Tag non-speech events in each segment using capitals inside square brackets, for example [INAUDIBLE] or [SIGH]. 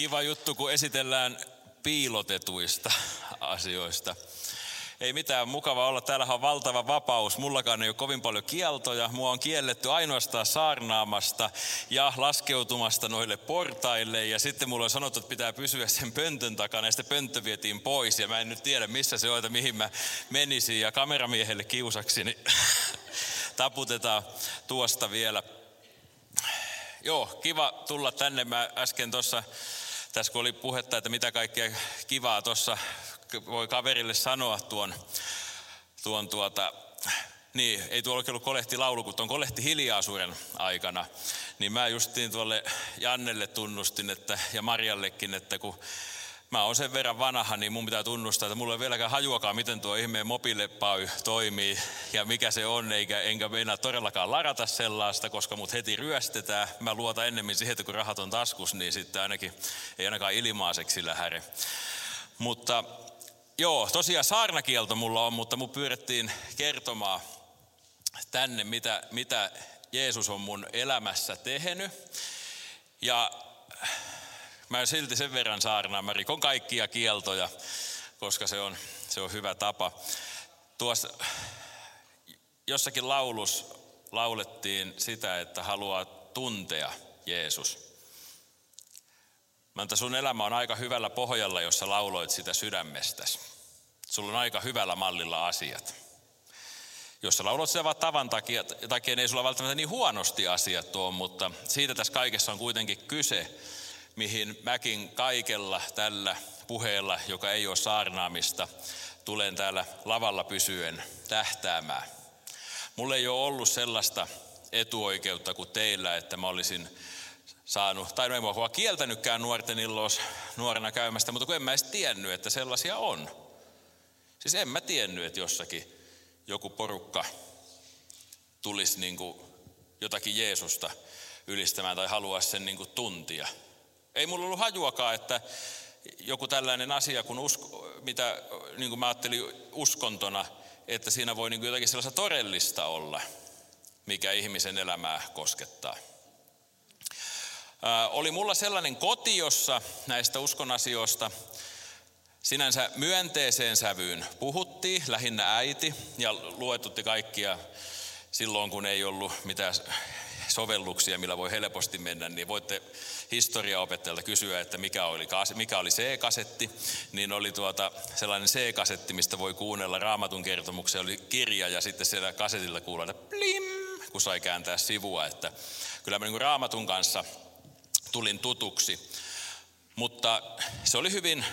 kiva juttu, kun esitellään piilotetuista asioista. Ei mitään, mukava olla. Täällähän on valtava vapaus. Mullakaan ei ole kovin paljon kieltoja. Mua on kielletty ainoastaan saarnaamasta ja laskeutumasta noille portaille. Ja sitten mulla on sanottu, että pitää pysyä sen pöntön takana. Ja sitten pönttö vietiin pois. Ja mä en nyt tiedä, missä se on, mihin mä menisin. Ja kameramiehelle kiusaksi, niin [LAUGHS] taputetaan tuosta vielä. Joo, kiva tulla tänne. Mä äsken tuossa, tässä kun oli puhetta, että mitä kaikkea kivaa tuossa voi kaverille sanoa tuon, tuon tuota, niin, ei tuolla ollut kolehti laulu, kun tuon kolehti hiljaisuuden aikana, niin mä justiin tuolle Jannelle tunnustin että, ja Marjallekin, että kun mä oon sen verran vanha, niin mun pitää tunnustaa, että mulla ei vieläkään hajuakaan, miten tuo ihmeen mobiilepay toimii ja mikä se on, eikä, enkä meinaa todellakaan larata sellaista, koska mut heti ryöstetään. Mä luotan ennemmin siihen, että kun rahat on taskus, niin sitten ainakin ei ainakaan ilmaiseksi lähde. Mutta joo, tosiaan saarnakielto mulla on, mutta mun pyydettiin kertomaan tänne, mitä, mitä Jeesus on mun elämässä tehnyt. Ja Mä silti sen verran saarnaan, mä rikon kaikkia kieltoja, koska se on, se on hyvä tapa. Tuossa jossakin laulus laulettiin sitä, että haluaa tuntea Jeesus. Mä että sun elämä on aika hyvällä pohjalla, jos sä lauloit sitä sydämestäsi. Sulla on aika hyvällä mallilla asiat. Jos sä laulat sitä vaan tavan takia, takia niin ei sulla välttämättä niin huonosti asiat tuo, mutta siitä tässä kaikessa on kuitenkin kyse, mihin mäkin kaikella tällä puheella, joka ei ole saarnaamista, tulen täällä lavalla pysyen tähtäämään. Mulla ei ole ollut sellaista etuoikeutta kuin teillä, että mä olisin saanut, tai no ei mua kieltänytkään nuorten illos nuorena käymästä, mutta kun en mä edes tiennyt, että sellaisia on. Siis en mä tiennyt, että jossakin joku porukka tulisi niin kuin jotakin Jeesusta ylistämään tai haluaisi sen niin kuin tuntia. Ei mulla ollut hajuakaan, että joku tällainen asia, kun usko, mitä niin kuin mä ajattelin uskontona, että siinä voi niin kuin jotakin sellaista todellista olla, mikä ihmisen elämää koskettaa. Ää, oli mulla sellainen koti, jossa näistä uskon asioista sinänsä myönteiseen sävyyn puhuttiin, lähinnä äiti, ja luetutti kaikkia silloin, kun ei ollut mitään sovelluksia, millä voi helposti mennä, niin voitte historiaopettajalta kysyä, että mikä oli, mikä oli C-kasetti, niin oli tuota sellainen C-kasetti, mistä voi kuunnella raamatun kertomuksia, oli kirja ja sitten siellä kasetilla kuulla, että plim, kun sai kääntää sivua, että kyllä mä niin raamatun kanssa tulin tutuksi. Mutta se oli hyvin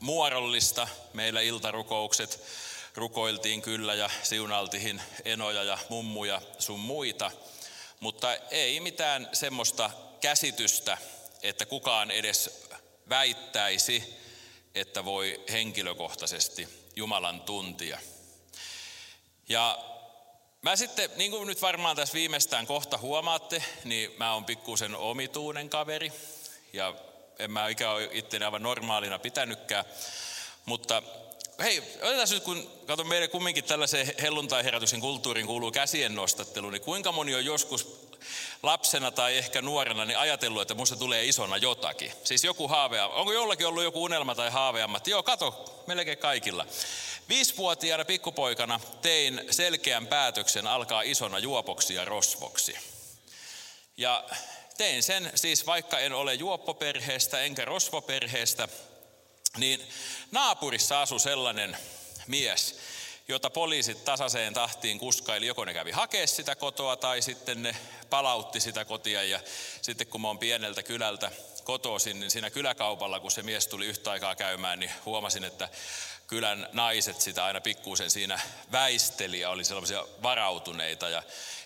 muodollista, meillä iltarukoukset, rukoiltiin kyllä ja siunaltiin enoja ja mummuja sun muita, mutta ei mitään semmoista käsitystä, että kukaan edes väittäisi, että voi henkilökohtaisesti Jumalan tuntia. Ja mä sitten, niin kuin nyt varmaan tässä viimeistään kohta huomaatte, niin mä oon pikkusen omituinen kaveri. Ja en mä ikään ole itteni aivan normaalina pitänytkään. Mutta hei, otetaan nyt, kun katson meidän kumminkin tällaiseen helluntai-herätyksen kulttuuriin kuuluu käsien nostattelu, niin kuinka moni on joskus lapsena tai ehkä nuorena niin ajatellut, että musta tulee isona jotakin. Siis joku haave, onko jollakin ollut joku unelma tai haaveammat? Joo, kato, melkein kaikilla. Viisivuotiaana pikkupoikana tein selkeän päätöksen alkaa isona juopoksi ja rosvoksi. Ja tein sen siis vaikka en ole juoppoperheestä enkä rosvoperheestä, niin naapurissa asui sellainen mies, jota poliisit tasaiseen tahtiin kuskaili. Joko ne kävi hakea sitä kotoa tai sitten ne palautti sitä kotia. Ja sitten kun mä oon pieneltä kylältä kotoisin, niin siinä kyläkaupalla, kun se mies tuli yhtä aikaa käymään, niin huomasin, että kylän naiset sitä aina pikkuisen siinä väisteli ja oli sellaisia varautuneita. Ja,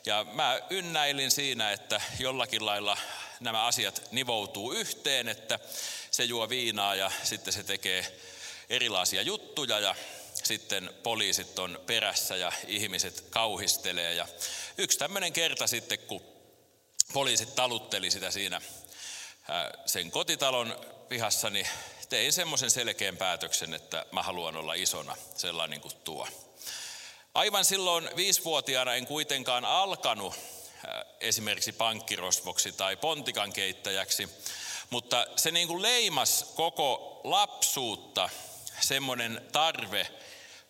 ja mä ynnäilin siinä, että jollakin lailla nämä asiat nivoutuu yhteen, että se juo viinaa ja sitten se tekee erilaisia juttuja ja sitten poliisit on perässä ja ihmiset kauhistelee. Ja yksi tämmöinen kerta sitten, kun poliisit talutteli sitä siinä sen kotitalon pihassa, niin tein semmoisen selkeän päätöksen, että mä haluan olla isona, sellainen kuin tuo. Aivan silloin viisivuotiaana en kuitenkaan alkanut esimerkiksi pankkirosvoksi tai pontikan keittäjäksi, Mutta se niin kuin leimas koko lapsuutta semmoinen tarve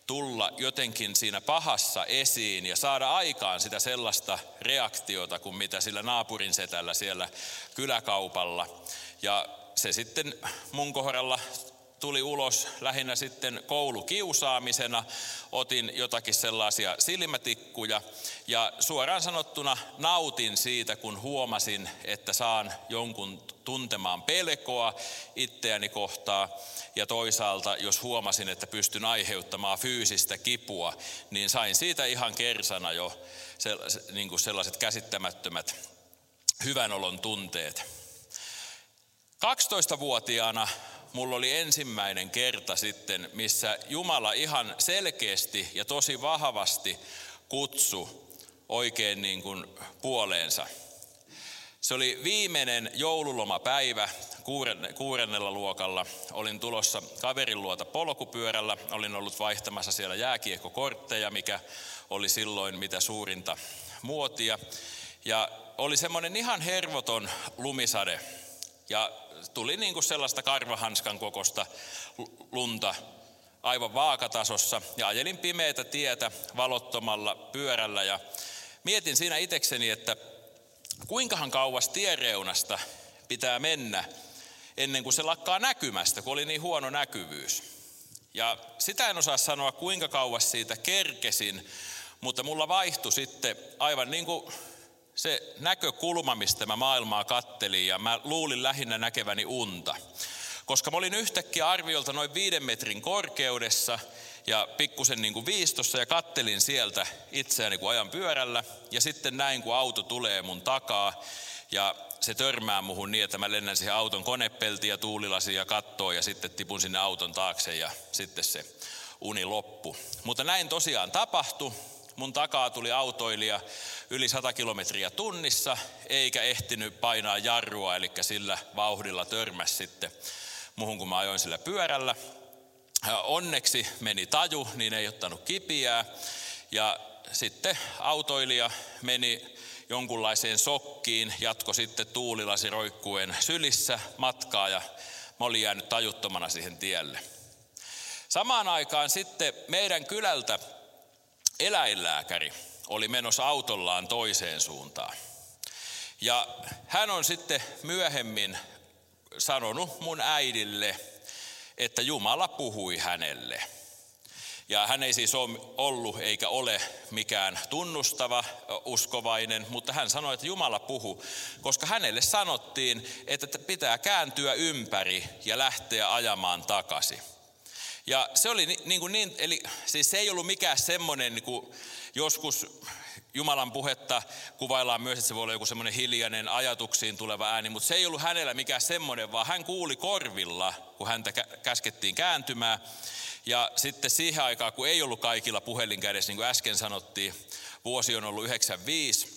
tulla jotenkin siinä pahassa esiin ja saada aikaan sitä sellaista reaktiota kuin mitä sillä naapurin setällä siellä kyläkaupalla. Ja se sitten mun kohdalla tuli ulos lähinnä sitten koulukiusaamisena. Otin jotakin sellaisia silmätikkuja ja suoraan sanottuna nautin siitä, kun huomasin, että saan jonkun tuntemaan pelkoa itseäni kohtaa. Ja toisaalta, jos huomasin, että pystyn aiheuttamaan fyysistä kipua, niin sain siitä ihan kersana jo niin sellaiset käsittämättömät hyvän olon tunteet. 12-vuotiaana mulla oli ensimmäinen kerta sitten, missä Jumala ihan selkeästi ja tosi vahvasti kutsu oikein niin kuin puoleensa. Se oli viimeinen joululomapäivä kuurennella luokalla. Olin tulossa kaverin luota polkupyörällä. Olin ollut vaihtamassa siellä jääkiekkokortteja, mikä oli silloin mitä suurinta muotia. Ja oli semmoinen ihan hervoton lumisade. Ja tuli niin kuin sellaista karvahanskan kokosta lunta aivan vaakatasossa ja ajelin pimeätä tietä valottomalla pyörällä ja mietin siinä itsekseni, että kuinkahan kauas tiereunasta pitää mennä ennen kuin se lakkaa näkymästä, kun oli niin huono näkyvyys. Ja sitä en osaa sanoa, kuinka kauas siitä kerkesin, mutta mulla vaihtui sitten aivan niin kuin se näkökulma, mistä mä maailmaa kattelin ja mä luulin lähinnä näkeväni unta. Koska mä olin yhtäkkiä arviolta noin viiden metrin korkeudessa ja pikkusen niin kuin viistossa ja kattelin sieltä itseäni kun ajan pyörällä ja sitten näin kun auto tulee mun takaa ja se törmää muhun niin, että mä lennän siihen auton konepeltiin ja tuulilasi ja kattoon ja sitten tipun sinne auton taakse ja sitten se uni loppu. Mutta näin tosiaan tapahtui mun takaa tuli autoilija yli 100 kilometriä tunnissa, eikä ehtinyt painaa jarrua, eli sillä vauhdilla törmäs sitten muhun, kun mä ajoin sillä pyörällä. Onneksi meni taju, niin ei ottanut kipiää. Ja sitten autoilija meni jonkunlaiseen sokkiin, jatko sitten tuulilasi roikkuen sylissä matkaa ja mä olin jäänyt tajuttomana siihen tielle. Samaan aikaan sitten meidän kylältä eläinlääkäri oli menossa autollaan toiseen suuntaan. Ja hän on sitten myöhemmin sanonut mun äidille, että Jumala puhui hänelle. Ja hän ei siis ole ollut eikä ole mikään tunnustava uskovainen, mutta hän sanoi, että Jumala puhu, koska hänelle sanottiin, että pitää kääntyä ympäri ja lähteä ajamaan takaisin. Ja se oli niin, kuin niin eli siis se ei ollut mikään semmoinen, niin kuin joskus Jumalan puhetta kuvaillaan myös, että se voi olla joku semmoinen hiljainen ajatuksiin tuleva ääni, mutta se ei ollut hänellä mikään semmoinen, vaan hän kuuli korvilla, kun häntä käskettiin kääntymään. Ja sitten siihen aikaan, kun ei ollut kaikilla puhelin kädessä, niin kuin äsken sanottiin, vuosi on ollut 95,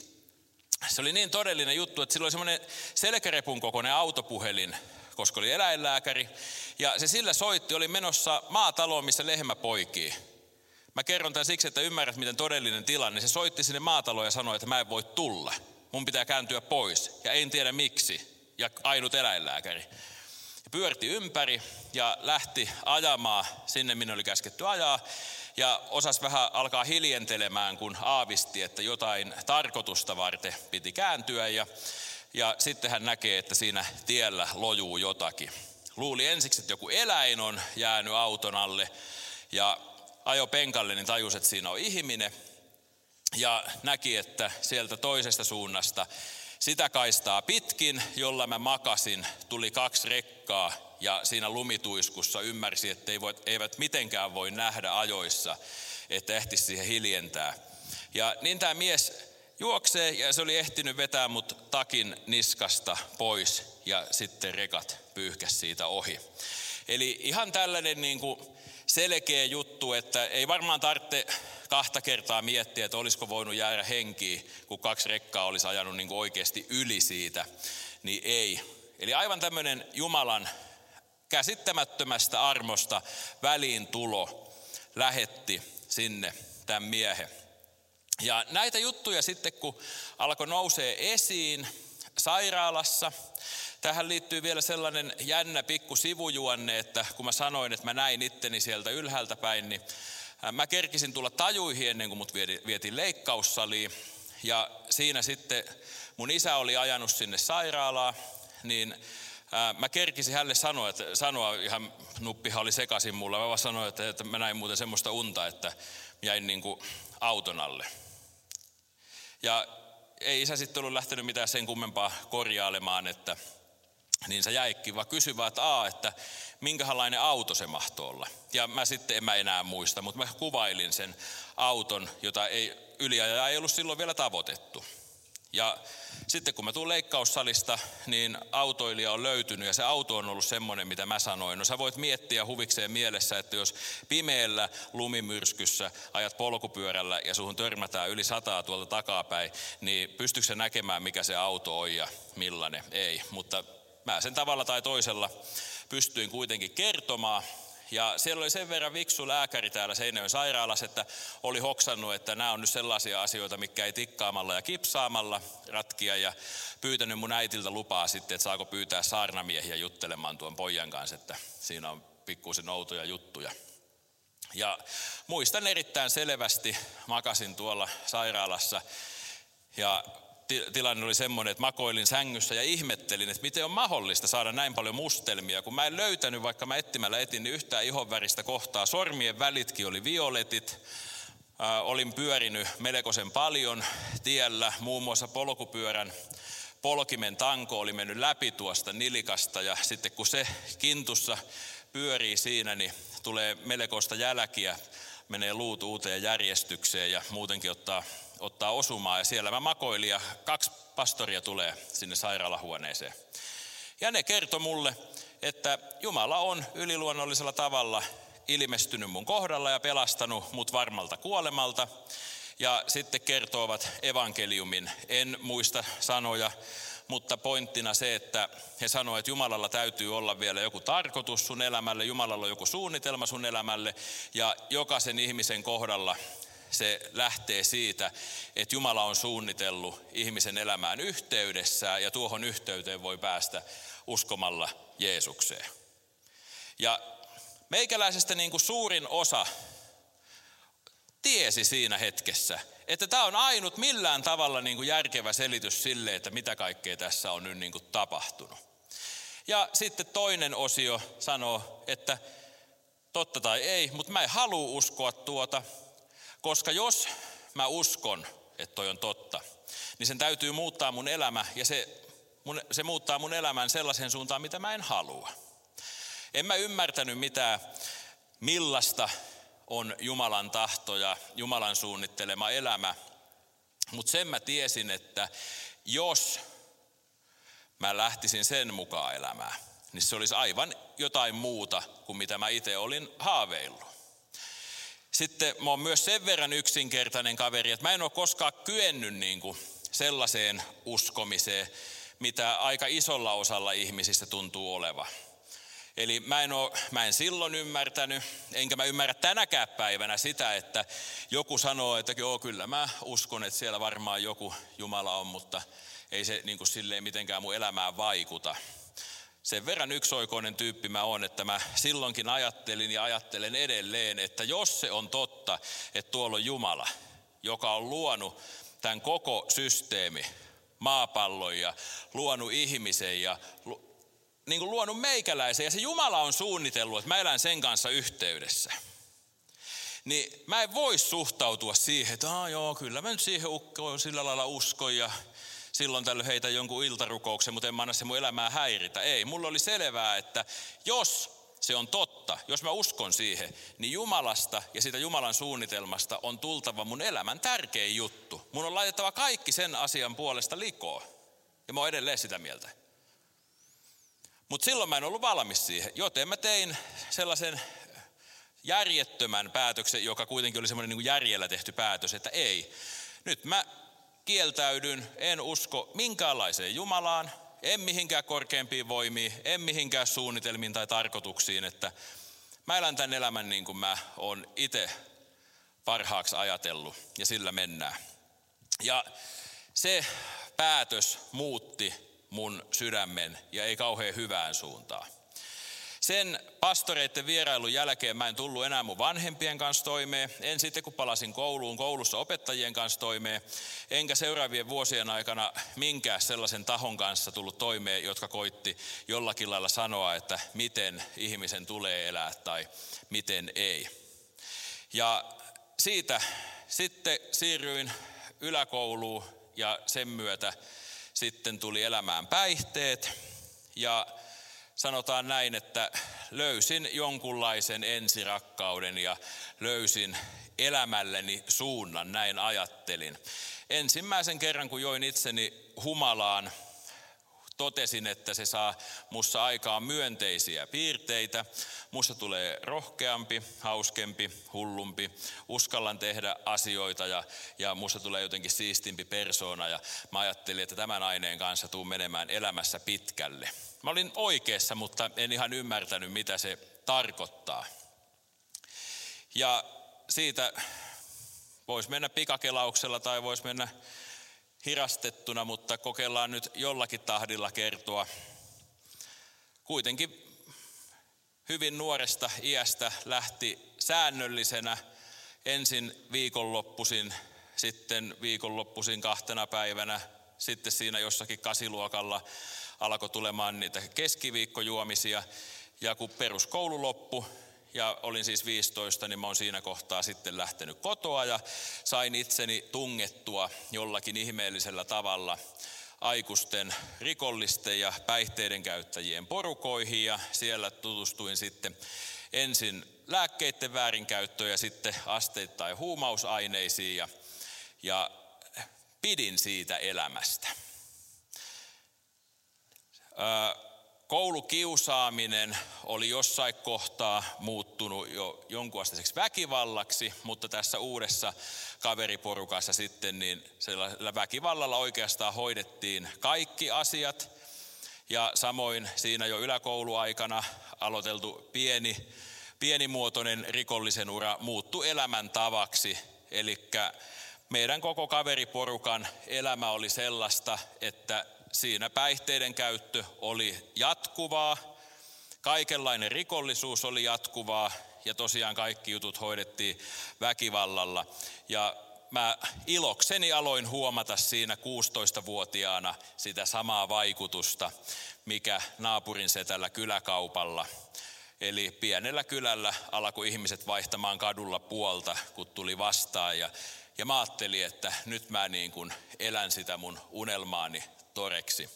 se oli niin todellinen juttu, että sillä oli semmoinen selkärepun kokoinen autopuhelin, koska oli eläinlääkäri. Ja se sillä soitti, oli menossa maataloon, missä lehmä poikii. Mä kerron tämän siksi, että ymmärrät, miten todellinen tilanne. Se soitti sinne maataloon ja sanoi, että mä en voi tulla. Mun pitää kääntyä pois. Ja en tiedä miksi. Ja ainut eläinlääkäri. Ja pyörti ympäri ja lähti ajamaan sinne, minne oli käsketty ajaa. Ja osas vähän alkaa hiljentelemään, kun aavisti, että jotain tarkoitusta varten piti kääntyä. Ja ja sitten hän näkee, että siinä tiellä lojuu jotakin. Luuli ensiksi, että joku eläin on jäänyt auton alle ja ajo penkalle, niin tajusi, että siinä on ihminen. Ja näki, että sieltä toisesta suunnasta sitä kaistaa pitkin, jolla mä makasin, tuli kaksi rekkaa ja siinä lumituiskussa ymmärsi, että eivät mitenkään voi nähdä ajoissa, että ehtisi siihen hiljentää. Ja niin tämä mies juoksee ja se oli ehtinyt vetää mut takin niskasta pois ja sitten rekat pyyhkäs siitä ohi. Eli ihan tällainen niin kuin selkeä juttu, että ei varmaan tarvitse kahta kertaa miettiä, että olisiko voinut jäädä henkiin, kun kaksi rekkaa olisi ajanut niin kuin oikeasti yli siitä, niin ei. Eli aivan tämmöinen Jumalan käsittämättömästä armosta väliintulo lähetti sinne tämän miehen. Ja näitä juttuja sitten kun alkoi nousee esiin, sairaalassa. Tähän liittyy vielä sellainen jännä pikku sivujuonne, että kun mä sanoin, että mä näin itteni sieltä ylhäältä päin, niin mä kerkisin tulla tajuihin ennen kuin mut vietiin leikkaussaliin. Ja siinä sitten mun isä oli ajanut sinne sairaalaa, niin mä kerkisin hänelle sanoa, että, sanoa ihan nuppihan oli sekaisin mulla. Mä vaan sanoin, että, että mä näin muuten semmoista unta, että jäin niin kuin auton alle. Ja ei isä sitten ollut lähtenyt mitään sen kummempaa korjailemaan, että niin se jäikki, vaan kysyi vaan, että, että minkälainen auto se mahtoi olla. Ja mä sitten en mä enää muista, mutta mä kuvailin sen auton, jota ei yliajaja ei ollut silloin vielä tavoitettu. Ja sitten kun mä tuun leikkaussalista, niin autoilija on löytynyt ja se auto on ollut semmoinen, mitä mä sanoin. No sä voit miettiä huvikseen mielessä, että jos pimeällä lumimyrskyssä ajat polkupyörällä ja suhun törmätään yli sataa tuolta takapäin, niin pystyykö näkemään, mikä se auto on ja millainen? Ei, mutta mä sen tavalla tai toisella pystyin kuitenkin kertomaan. Ja siellä oli sen verran viksu lääkäri täällä Seinäjoen sairaalassa, että oli hoksannut, että nämä on nyt sellaisia asioita, mikä ei tikkaamalla ja kipsaamalla ratkia. Ja pyytänyt mun äitiltä lupaa sitten, että saako pyytää saarnamiehiä juttelemaan tuon pojan kanssa, että siinä on pikkuisen outoja juttuja. Ja muistan erittäin selvästi, makasin tuolla sairaalassa ja tilanne oli semmoinen, että makoilin sängyssä ja ihmettelin, että miten on mahdollista saada näin paljon mustelmia. Kun mä en löytänyt, vaikka mä etsimällä etin, niin yhtään ihonväristä kohtaa. Sormien välitkin oli violetit. Äh, olin pyörinyt melkoisen paljon tiellä, muun muassa polkupyörän polkimen tanko oli mennyt läpi tuosta nilikasta ja sitten kun se kintussa pyörii siinä, niin tulee melkoista jälkiä, menee luut uuteen järjestykseen ja muutenkin ottaa ottaa osumaa ja siellä mä makoilin ja kaksi pastoria tulee sinne sairaalahuoneeseen. Ja ne kertoi mulle, että Jumala on yliluonnollisella tavalla ilmestynyt mun kohdalla ja pelastanut mut varmalta kuolemalta. Ja sitten kertovat evankeliumin. En muista sanoja, mutta pointtina se, että he sanoivat, että Jumalalla täytyy olla vielä joku tarkoitus sun elämälle, Jumalalla on joku suunnitelma sun elämälle ja jokaisen ihmisen kohdalla se lähtee siitä, että Jumala on suunnitellut ihmisen elämään yhteydessä ja tuohon yhteyteen voi päästä uskomalla Jeesukseen. Ja meikäläisestä niin kuin suurin osa tiesi siinä hetkessä, että tämä on ainut millään tavalla niin kuin järkevä selitys sille, että mitä kaikkea tässä on nyt niin kuin tapahtunut. Ja sitten toinen osio sanoo, että totta tai ei, mutta mä en halua uskoa tuota, koska jos mä uskon, että toi on totta, niin sen täytyy muuttaa mun elämä ja se, mun, se muuttaa mun elämän sellaisen suuntaan, mitä mä en halua. En mä ymmärtänyt mitään, millaista on Jumalan tahto ja Jumalan suunnittelema elämä, mutta sen mä tiesin, että jos mä lähtisin sen mukaan elämään, niin se olisi aivan jotain muuta kuin mitä mä itse olin haaveillut. Sitten mä oon myös sen verran yksinkertainen kaveri, että mä en ole koskaan kyennyt niin kuin sellaiseen uskomiseen, mitä aika isolla osalla ihmisistä tuntuu oleva. Eli mä en, ole, mä en silloin ymmärtänyt, enkä mä ymmärrä tänäkään päivänä sitä, että joku sanoo, että joo kyllä mä uskon, että siellä varmaan joku Jumala on, mutta ei se niin kuin silleen mitenkään mun elämään vaikuta sen verran yksioikoinen tyyppi mä oon, että mä silloinkin ajattelin ja ajattelen edelleen, että jos se on totta, että tuolla on Jumala, joka on luonut tämän koko systeemi, maapallon ja luonut ihmisen ja niin kuin luonut meikäläisen ja se Jumala on suunnitellut, että mä elän sen kanssa yhteydessä. Niin mä en voi suhtautua siihen, että joo, kyllä mä nyt siihen ukkoon sillä lailla uskon ja silloin tällöin heitä jonkun iltarukouksen, mutta en mä anna se mun elämää häiritä. Ei, mulla oli selvää, että jos se on totta, jos mä uskon siihen, niin Jumalasta ja siitä Jumalan suunnitelmasta on tultava mun elämän tärkein juttu. Mun on laitettava kaikki sen asian puolesta likoon. Ja mä oon edelleen sitä mieltä. Mutta silloin mä en ollut valmis siihen, joten mä tein sellaisen järjettömän päätöksen, joka kuitenkin oli semmoinen niin järjellä tehty päätös, että ei. Nyt mä kieltäydyn, en usko minkäänlaiseen Jumalaan, en mihinkään korkeampiin voimiin, en mihinkään suunnitelmiin tai tarkoituksiin, että mä elän tämän elämän niin kuin mä oon itse parhaaksi ajatellut ja sillä mennään. Ja se päätös muutti mun sydämen ja ei kauhean hyvään suuntaan. Sen pastoreiden vierailun jälkeen mä en tullut enää mun vanhempien kanssa toimeen. En sitten kun palasin kouluun, koulussa opettajien kanssa toimeen. Enkä seuraavien vuosien aikana minkään sellaisen tahon kanssa tullut toimeen, jotka koitti jollakin lailla sanoa, että miten ihmisen tulee elää tai miten ei. Ja siitä sitten siirryin yläkouluun ja sen myötä sitten tuli elämään päihteet ja sanotaan näin, että löysin jonkunlaisen ensirakkauden ja löysin elämälleni suunnan, näin ajattelin. Ensimmäisen kerran, kun join itseni humalaan, totesin, että se saa mussa aikaan myönteisiä piirteitä. Musta tulee rohkeampi, hauskempi, hullumpi, uskallan tehdä asioita ja, ja musta tulee jotenkin siistimpi persoona. Ja mä ajattelin, että tämän aineen kanssa tuun menemään elämässä pitkälle. Mä olin oikeassa, mutta en ihan ymmärtänyt, mitä se tarkoittaa. Ja siitä voisi mennä pikakelauksella tai voisi mennä hirastettuna, mutta kokeillaan nyt jollakin tahdilla kertoa. Kuitenkin hyvin nuoresta iästä lähti säännöllisenä ensin viikonloppuisin, sitten viikonloppuisin kahtena päivänä, sitten siinä jossakin kasiluokalla alkoi tulemaan niitä keskiviikkojuomisia. Ja kun peruskoulu loppui, ja olin siis 15, niin mä oon siinä kohtaa sitten lähtenyt kotoa ja sain itseni tungettua jollakin ihmeellisellä tavalla aikuisten rikollisten ja päihteiden käyttäjien porukoihin ja siellä tutustuin sitten ensin lääkkeiden väärinkäyttöön ja sitten asteittain huumausaineisiin ja, ja pidin siitä elämästä. Koulukiusaaminen oli jossain kohtaa muuttunut jo jonkunastaiseksi väkivallaksi, mutta tässä uudessa kaveriporukassa sitten niin sellaisella väkivallalla oikeastaan hoidettiin kaikki asiat. Ja samoin siinä jo yläkouluaikana aloiteltu pieni, pienimuotoinen rikollisen ura muuttui elämäntavaksi. Eli meidän koko kaveriporukan elämä oli sellaista, että siinä päihteiden käyttö oli jatkuvaa, kaikenlainen rikollisuus oli jatkuvaa ja tosiaan kaikki jutut hoidettiin väkivallalla. Ja mä ilokseni aloin huomata siinä 16-vuotiaana sitä samaa vaikutusta, mikä naapurin setällä kyläkaupalla. Eli pienellä kylällä alkoi ihmiset vaihtamaan kadulla puolta, kun tuli vastaan. Ja, ja mä ajattelin, että nyt mä niin kuin elän sitä mun unelmaani toreksi.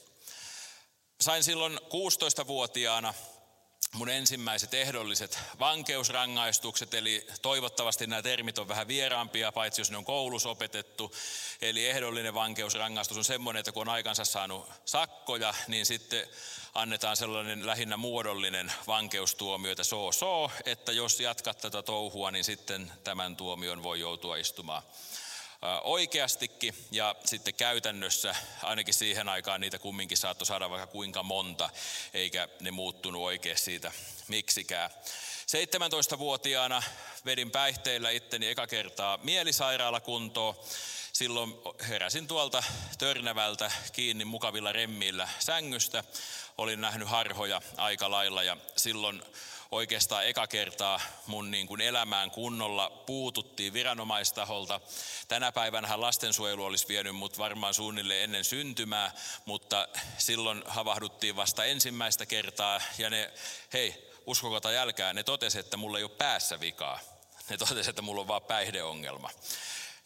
Sain silloin 16-vuotiaana mun ensimmäiset ehdolliset vankeusrangaistukset, eli toivottavasti nämä termit on vähän vieraampia, paitsi jos ne on koulussa opetettu. Eli ehdollinen vankeusrangaistus on semmoinen, että kun on aikansa saanut sakkoja, niin sitten annetaan sellainen lähinnä muodollinen vankeustuomio, että so so, että jos jatkat tätä touhua, niin sitten tämän tuomion voi joutua istumaan oikeastikin ja sitten käytännössä ainakin siihen aikaan niitä kumminkin saattoi saada vaikka kuinka monta, eikä ne muuttunut oikein siitä miksikään. 17-vuotiaana vedin päihteillä itteni eka kertaa mielisairaalakuntoon. Silloin heräsin tuolta Törnävältä kiinni mukavilla remmillä sängystä. Olin nähnyt harhoja aika lailla ja silloin oikeastaan eka kertaa mun niin kuin elämään kunnolla puututtiin viranomaistaholta. Tänä päivänä lastensuojelu olisi vienyt mut varmaan suunnilleen ennen syntymää, mutta silloin havahduttiin vasta ensimmäistä kertaa ja ne, hei, uskoko tai jälkää, ne totesi, että mulla ei ole päässä vikaa. Ne totesi, että mulla on vaan päihdeongelma.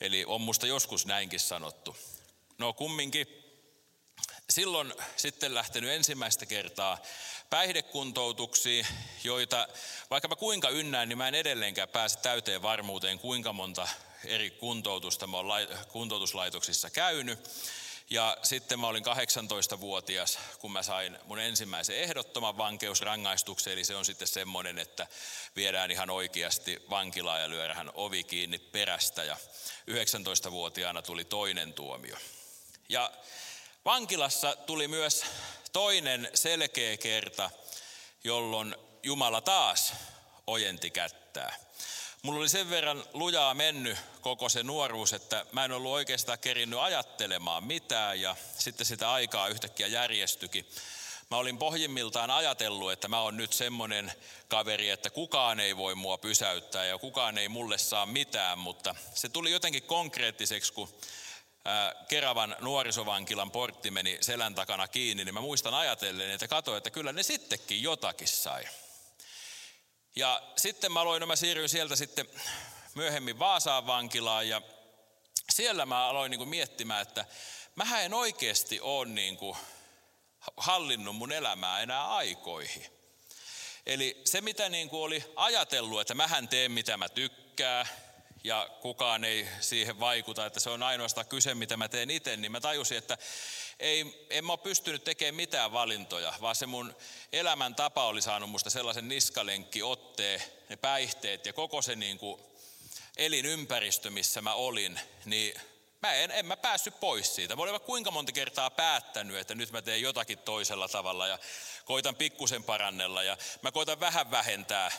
Eli on musta joskus näinkin sanottu. No kumminkin, silloin sitten lähtenyt ensimmäistä kertaa päihdekuntoutuksiin, joita vaikka mä kuinka ynnään, niin mä en edelleenkään pääse täyteen varmuuteen, kuinka monta eri kuntoutusta mä olen kuntoutuslaitoksissa käynyt. Ja sitten mä olin 18-vuotias, kun mä sain mun ensimmäisen ehdottoman vankeusrangaistuksen, eli se on sitten semmoinen, että viedään ihan oikeasti vankilaan ja lyödään ovi kiinni perästä. Ja 19-vuotiaana tuli toinen tuomio. Ja vankilassa tuli myös toinen selkeä kerta, jolloin Jumala taas ojenti kättää. Mulla oli sen verran lujaa mennyt koko se nuoruus, että mä en ollut oikeastaan kerinnyt ajattelemaan mitään ja sitten sitä aikaa yhtäkkiä järjestykin. Mä olin pohjimmiltaan ajatellut, että mä oon nyt semmoinen kaveri, että kukaan ei voi mua pysäyttää ja kukaan ei mulle saa mitään, mutta se tuli jotenkin konkreettiseksi, kun Keravan nuorisovankilan portti meni selän takana kiinni, niin mä muistan ajatellen, että katsoin, että kyllä ne sittenkin jotakin sai. Ja sitten mä aloin, no mä siirryin sieltä sitten myöhemmin Vaasaan vankilaan ja siellä mä aloin niin kuin miettimään, että mä en oikeasti ole niin kuin hallinnut mun elämää enää aikoihin. Eli se mitä niin kuin oli ajatellut, että mähän teen mitä mä tykkään ja kukaan ei siihen vaikuta, että se on ainoastaan kyse mitä mä teen itse, niin mä tajusin, että ei, en mä ole pystynyt tekemään mitään valintoja, vaan se mun elämäntapa oli saanut musta sellaisen niskalenkki otteen, ne päihteet ja koko se niin kuin elinympäristö, missä mä olin, niin mä en, en mä päässyt pois siitä. Mä olin kuinka monta kertaa päättänyt, että nyt mä teen jotakin toisella tavalla ja koitan pikkusen parannella ja mä koitan vähän vähentää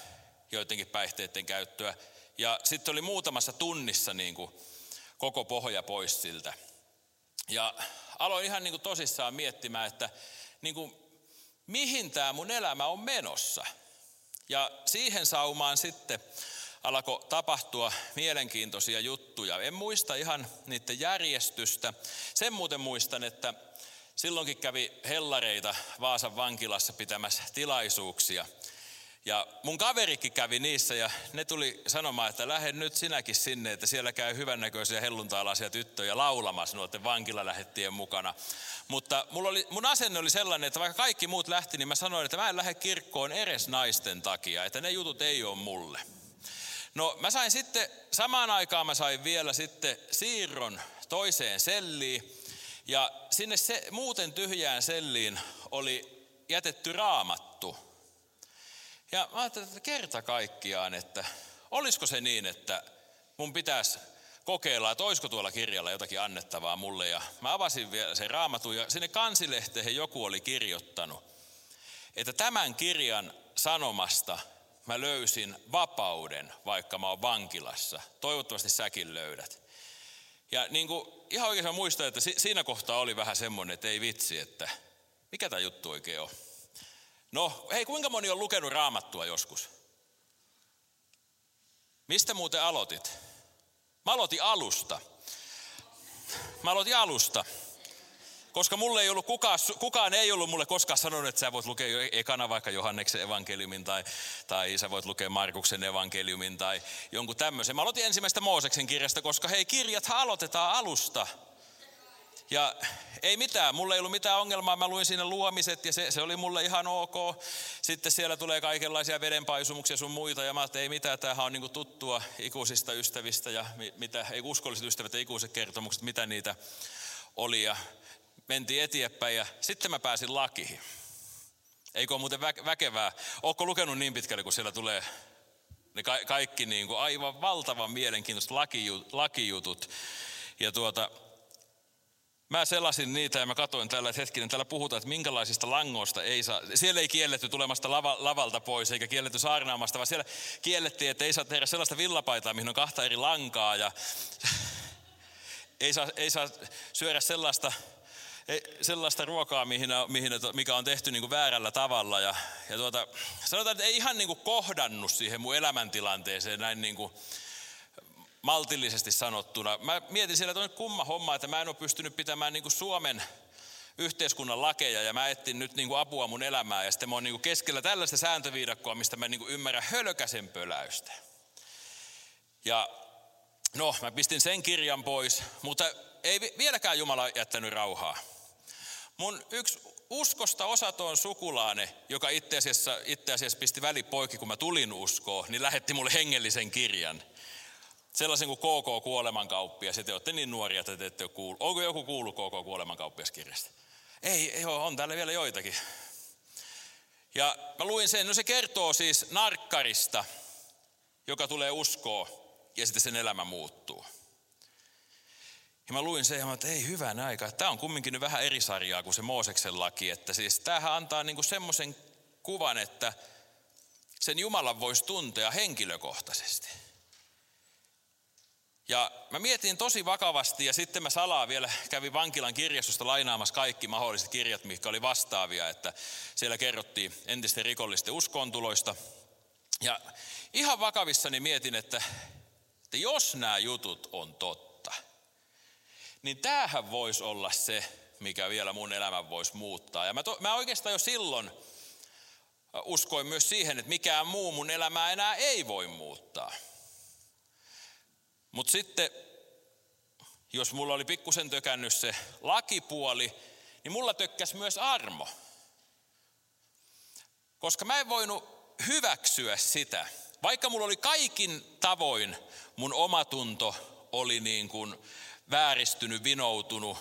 joidenkin päihteiden käyttöä. Ja sitten oli muutamassa tunnissa niin kuin koko pohja pois siltä. Ja aloin ihan niin kuin tosissaan miettimään, että niin kuin, mihin tämä mun elämä on menossa. Ja siihen saumaan sitten alkoi tapahtua mielenkiintoisia juttuja. En muista ihan niiden järjestystä. Sen muuten muistan, että silloinkin kävi hellareita Vaasan vankilassa pitämässä tilaisuuksia – ja mun kaverikin kävi niissä ja ne tuli sanomaan, että lähde nyt sinäkin sinne, että siellä käy hyvännäköisiä helluntaalaisia tyttöjä laulamassa nuorten vankilalähettien mukana. Mutta mulla oli, mun asenne oli sellainen, että vaikka kaikki muut lähti, niin mä sanoin, että mä en lähde kirkkoon edes naisten takia, että ne jutut ei ole mulle. No mä sain sitten, samaan aikaan mä sain vielä sitten siirron toiseen selliin. Ja sinne se, muuten tyhjään selliin oli jätetty raamattu ja mä ajattelin, että kerta kaikkiaan, että olisiko se niin, että mun pitäisi kokeilla, että olisiko tuolla kirjalla jotakin annettavaa mulle. Ja mä avasin vielä sen raamatun ja sinne kansilehteen joku oli kirjoittanut, että tämän kirjan sanomasta mä löysin vapauden, vaikka mä oon vankilassa. Toivottavasti säkin löydät. Ja niin kuin, ihan oikein mä muistan, että siinä kohtaa oli vähän semmoinen, että ei vitsi, että mikä tämä juttu oikein on. No, hei, kuinka moni on lukenut raamattua joskus? Mistä muuten aloitit? Mä aloitin alusta. Mä aloitin alusta. Koska mulle ei ollut kukaan, kukaan ei ollut mulle koskaan sanonut, että sä voit lukea ekana vaikka Johanneksen evankeliumin tai, tai sä voit lukea Markuksen evankeliumin tai jonkun tämmöisen. Mä aloitin ensimmäistä Mooseksen kirjasta, koska hei kirjat aloitetaan alusta. Ja ei mitään, mulla ei ollut mitään ongelmaa, mä luin siinä luomiset ja se, se oli mulle ihan ok. Sitten siellä tulee kaikenlaisia vedenpaisumuksia sun muita ja mä että ei mitään, tämähän on niinku tuttua ikuisista ystävistä ja mitä, ei uskolliset ystävät ja ikuiset kertomukset, mitä niitä oli ja mentiin eteenpäin ja sitten mä pääsin lakiin. Eikö ole muuten väkevää? Ootko lukenut niin pitkälle, kun siellä tulee ne ka- kaikki niin kuin aivan valtavan mielenkiintoiset lakijutut. Ja tuota, Mä selasin niitä ja mä katsoin tällä, että hetkinen, täällä puhutaan, että minkälaisista langoista ei saa, siellä ei kielletty tulemasta lava, lavalta pois eikä kielletty saarnaamasta, vaan siellä kiellettiin, että ei saa tehdä sellaista villapaitaa, mihin on kahta eri lankaa ja [LAUGHS] ei saa, ei saa syödä sellaista, sellaista ruokaa, mihin, mihin, mikä on tehty niin kuin väärällä tavalla. Ja, ja tuota, sanotaan, että ei ihan niin kuin kohdannut siihen mun elämäntilanteeseen näin niin kuin, maltillisesti sanottuna. Mä mietin siellä, että on kumma homma, että mä en ole pystynyt pitämään niin kuin Suomen yhteiskunnan lakeja ja mä etsin nyt niin kuin apua mun elämään ja sitten mä oon niin kuin keskellä tällaista sääntöviidakkoa, mistä mä en niin kuin ymmärrä hölkäsen pöläystä. Ja no, mä pistin sen kirjan pois, mutta ei vieläkään Jumala jättänyt rauhaa. Mun yksi uskosta osaton sukulaane, joka itse asiassa, itse asiassa pisti välipoikki, kun mä tulin uskoon, niin lähetti mulle hengellisen kirjan – sellaisen kuin KK Kuolemankauppias, ja te olette niin nuoria, että te ette ole kuullut. Onko joku kuullut KK Kuolemankauppiaskirjasta? Ei, ei ole, on täällä vielä joitakin. Ja mä luin sen, no se kertoo siis narkkarista, joka tulee uskoa ja sitten sen elämä muuttuu. Ja mä luin sen ja mä että ei hyvän aika, tämä on kumminkin nyt vähän eri sarjaa kuin se Mooseksen laki, että siis tämähän antaa niinku semmoisen kuvan, että sen Jumalan voisi tuntea henkilökohtaisesti. Ja mä mietin tosi vakavasti ja sitten mä salaa vielä kävin vankilan kirjastosta lainaamassa kaikki mahdolliset kirjat, mitkä oli vastaavia, että siellä kerrottiin entisten rikollisten uskontuloista. Ja ihan vakavissani mietin, että, että jos nämä jutut on totta, niin tämähän voisi olla se, mikä vielä mun elämän voisi muuttaa. Ja mä, to, mä oikeastaan jo silloin uskoin myös siihen, että mikään muu mun elämää enää ei voi muuttaa. Mutta sitten, jos mulla oli pikkusen tökännyt se lakipuoli, niin mulla tökkäs myös armo. Koska mä en voinut hyväksyä sitä, vaikka mulla oli kaikin tavoin mun omatunto oli niin kuin vääristynyt, vinoutunut,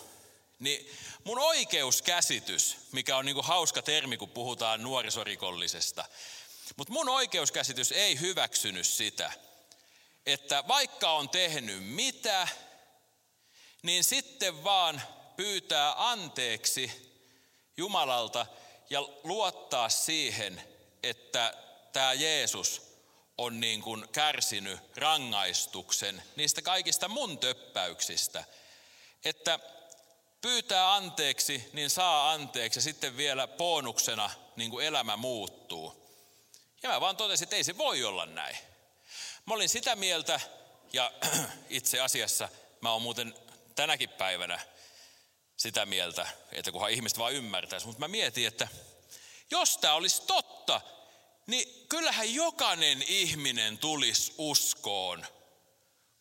niin mun oikeuskäsitys, mikä on niin kuin hauska termi, kun puhutaan nuorisorikollisesta, mutta mun oikeuskäsitys ei hyväksynyt sitä, että vaikka on tehnyt mitä, niin sitten vaan pyytää anteeksi Jumalalta ja luottaa siihen, että tämä Jeesus on niin kuin kärsinyt rangaistuksen niistä kaikista mun töppäyksistä. Että pyytää anteeksi, niin saa anteeksi ja sitten vielä bonuksena niin kuin elämä muuttuu. Ja mä vaan totesin, että ei se voi olla näin. Mä olin sitä mieltä, ja [CLEARS THROAT] itse asiassa mä oon muuten tänäkin päivänä sitä mieltä, että kunhan ihmiset vaan ymmärtäisi. Mutta mä mietin, että jos tämä olisi totta, niin kyllähän jokainen ihminen tulisi uskoon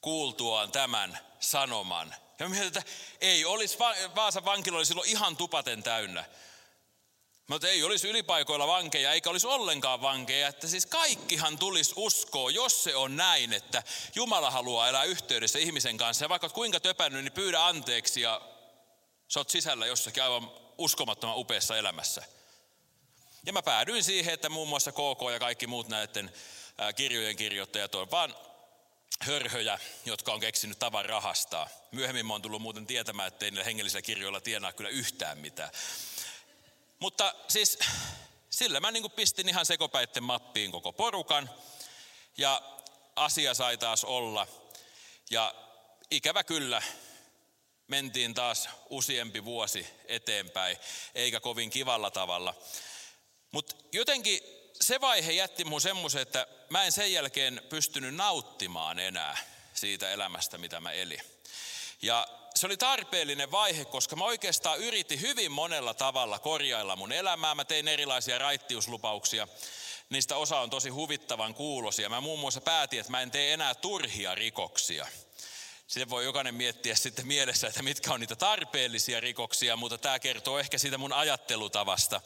kuultuaan tämän sanoman. Ja mietin, että ei olisi, Vaasan vankila oli silloin ihan tupaten täynnä. Mutta ei olisi ylipaikoilla vankeja, eikä olisi ollenkaan vankeja. Että siis kaikkihan tulisi uskoa, jos se on näin, että Jumala haluaa elää yhteydessä ihmisen kanssa. Ja vaikka kuinka töpännyt, niin pyydä anteeksi ja sä oot sisällä jossakin aivan uskomattoman upeassa elämässä. Ja mä päädyin siihen, että muun muassa KK ja kaikki muut näiden kirjojen kirjoittajat on vaan hörhöjä, jotka on keksinyt tavan rahastaa. Myöhemmin mä oon tullut muuten tietämään, että ei niillä hengellisillä kirjoilla tienaa kyllä yhtään mitään. Mutta siis sillä mä niin pistin ihan sekopäitten mappiin koko porukan ja asia sai taas olla. Ja ikävä kyllä mentiin taas useampi vuosi eteenpäin, eikä kovin kivalla tavalla. Mutta jotenkin se vaihe jätti mun semmoisen, että mä en sen jälkeen pystynyt nauttimaan enää siitä elämästä, mitä mä elin. Ja se oli tarpeellinen vaihe, koska mä oikeastaan yritin hyvin monella tavalla korjailla mun elämää. Mä tein erilaisia raittiuslupauksia. Niistä osa on tosi huvittavan kuulosia. Mä muun muassa päätin, että mä en tee enää turhia rikoksia. Sitten voi jokainen miettiä sitten mielessä, että mitkä on niitä tarpeellisia rikoksia, mutta tämä kertoo ehkä siitä mun ajattelutavasta.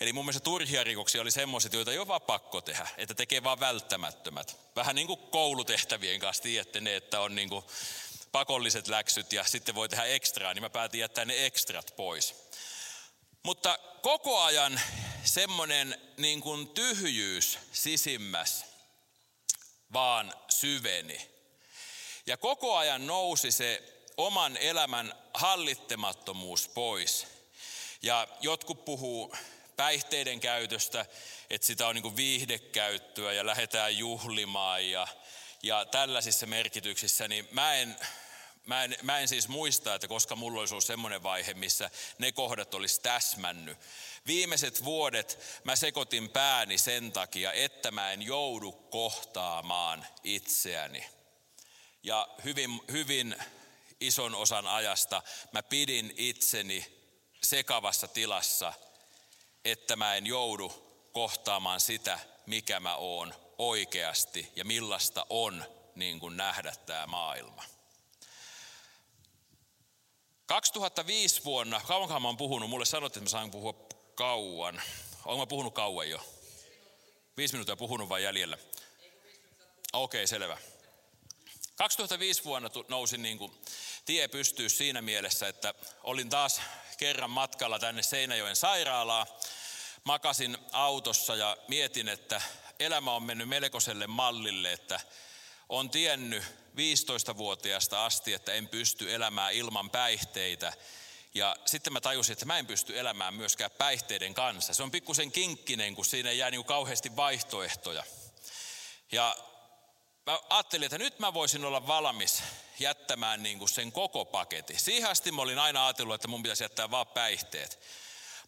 Eli mun mielestä turhia rikoksia oli semmoiset, joita ei ole vaan pakko tehdä, että tekee vaan välttämättömät. Vähän niin kuin koulutehtävien kanssa, tiedätte ne, että on niin kuin pakolliset läksyt ja sitten voi tehdä ekstraa, niin mä päätin jättää ne ekstrat pois. Mutta koko ajan semmoinen niin kuin tyhjyys sisimmäs vaan syveni. Ja koko ajan nousi se oman elämän hallittamattomuus pois. Ja jotkut puhuu päihteiden käytöstä, että sitä on niin kuin viihdekäyttöä ja lähdetään juhlimaan ja, ja tällaisissa merkityksissä, niin mä en, Mä en, mä en siis muista, että koska mulla olisi ollut semmoinen vaihe, missä ne kohdat olisi täsmännyt. Viimeiset vuodet mä sekoitin pääni sen takia, että mä en joudu kohtaamaan itseäni. Ja hyvin, hyvin ison osan ajasta mä pidin itseni sekavassa tilassa, että mä en joudu kohtaamaan sitä, mikä mä oon oikeasti ja millaista on niin kuin nähdä tämä maailma. 2005 vuonna, kauankaan mä oon puhunut, mulle sanottiin, että mä saan puhua kauan. Olenko mä puhunut kauan jo? Viisi minuuttia puhunut vai jäljellä? Okei, okay, selvä. 2005 vuonna nousin niin kuin tie pystyy siinä mielessä, että olin taas kerran matkalla tänne Seinäjoen sairaalaa. Makasin autossa ja mietin, että elämä on mennyt melkoiselle mallille, että on tiennyt 15-vuotiaasta asti, että en pysty elämään ilman päihteitä. Ja sitten mä tajusin, että mä en pysty elämään myöskään päihteiden kanssa. Se on pikkusen kinkkinen, kun siinä jää niin kauheasti vaihtoehtoja. Ja mä ajattelin, että nyt mä voisin olla valmis jättämään niin kuin sen koko paketin. Siihen asti mä olin aina ajatellut, että mun pitäisi jättää vaan päihteet.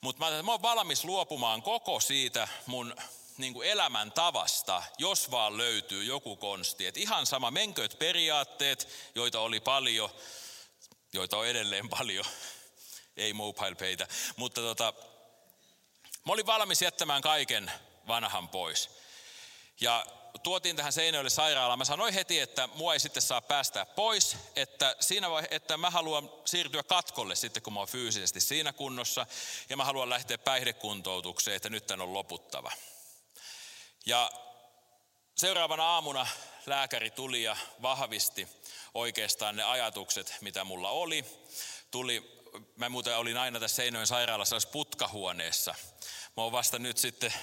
Mutta mä, mä olen valmis luopumaan koko siitä mun niin kuin elämäntavasta, jos vaan löytyy joku konsti. Et ihan sama, menkööt periaatteet, joita oli paljon, joita on edelleen paljon, [LAUGHS] ei mobile mutta tota, mä olin valmis jättämään kaiken vanhan pois. Ja tuotiin tähän Seinäjoelle sairaalaan, mä sanoin heti, että mua ei sitten saa päästää pois, että, siinä vai, että mä haluan siirtyä katkolle sitten, kun mä oon fyysisesti siinä kunnossa, ja mä haluan lähteä päihdekuntoutukseen, että nyt tän on loputtava. Ja seuraavana aamuna lääkäri tuli ja vahvisti oikeastaan ne ajatukset, mitä mulla oli. Tuli, mä muuten olin aina tässä Seinäjoen sairaalassa putkahuoneessa. Mä oon vasta nyt sitten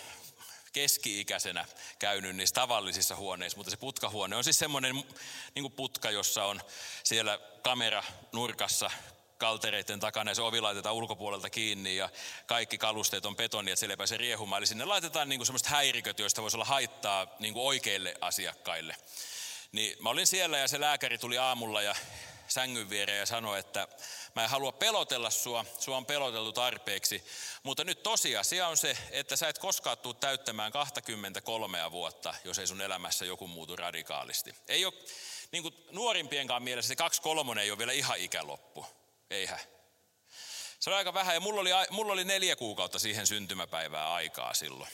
keski-ikäisenä käynyt niissä tavallisissa huoneissa, mutta se putkahuone on siis semmoinen niin putka, jossa on siellä kamera nurkassa kaltereiden takana ja se ovi laitetaan ulkopuolelta kiinni ja kaikki kalusteet on betonia, että siellä ei pääse riehumaan. Eli sinne laitetaan niin kuin semmoiset häiriköt, joista voisi olla haittaa niin kuin oikeille asiakkaille. Niin mä olin siellä ja se lääkäri tuli aamulla ja sängyn viereen ja sanoi, että mä en halua pelotella sua, sua on peloteltu tarpeeksi, mutta nyt tosiasia on se, että sä et koskaan tule täyttämään 23 vuotta, jos ei sun elämässä joku muutu radikaalisti. Ei ole, niin kuin nuorimpienkaan mielessä se kaksi kolmonen ei ole vielä ihan ikäloppu, eihän. Se oli aika vähän ja mulla oli, mulla oli neljä kuukautta siihen syntymäpäivää aikaa silloin.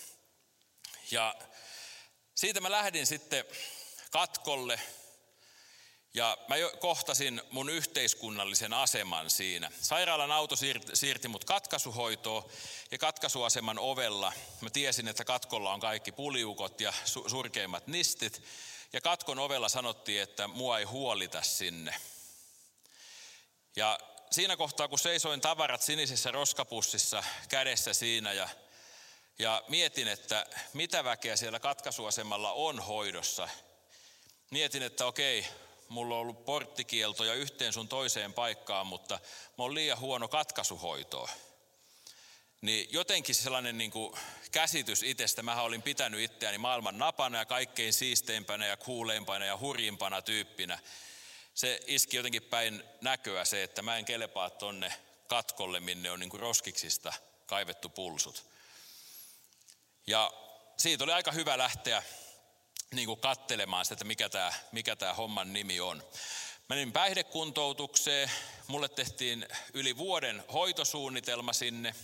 Ja siitä mä lähdin sitten katkolle ja mä jo kohtasin mun yhteiskunnallisen aseman siinä. Sairaalan auto siirti, siirti mut katkaisuhoitoon ja katkaisuaseman ovella mä tiesin, että katkolla on kaikki puliukot ja su- surkeimmat nistit. Ja katkon ovella sanottiin, että mua ei huolita sinne. Ja siinä kohtaa, kun seisoin tavarat sinisessä roskapussissa kädessä siinä ja, ja mietin, että mitä väkeä siellä katkaisuasemalla on hoidossa, mietin, että okei, mulla on ollut porttikieltoja yhteen sun toiseen paikkaan, mutta mä oon liian huono katkaisuhoitoa. Niin jotenkin sellainen niin kuin käsitys itsestä, mä olin pitänyt itseäni maailman napana ja kaikkein siisteimpänä ja kuuleimpana ja hurjimpana tyyppinä. Se iski jotenkin päin näköä se, että mä en kelepaa tonne katkolle, minne on niin kuin roskiksista kaivettu pulsut. Ja siitä oli aika hyvä lähteä niin kuin kattelemaan sitä, että mikä tämä, mikä tämä homman nimi on. Menin päihdekuntoutukseen, mulle tehtiin yli vuoden hoitosuunnitelma sinne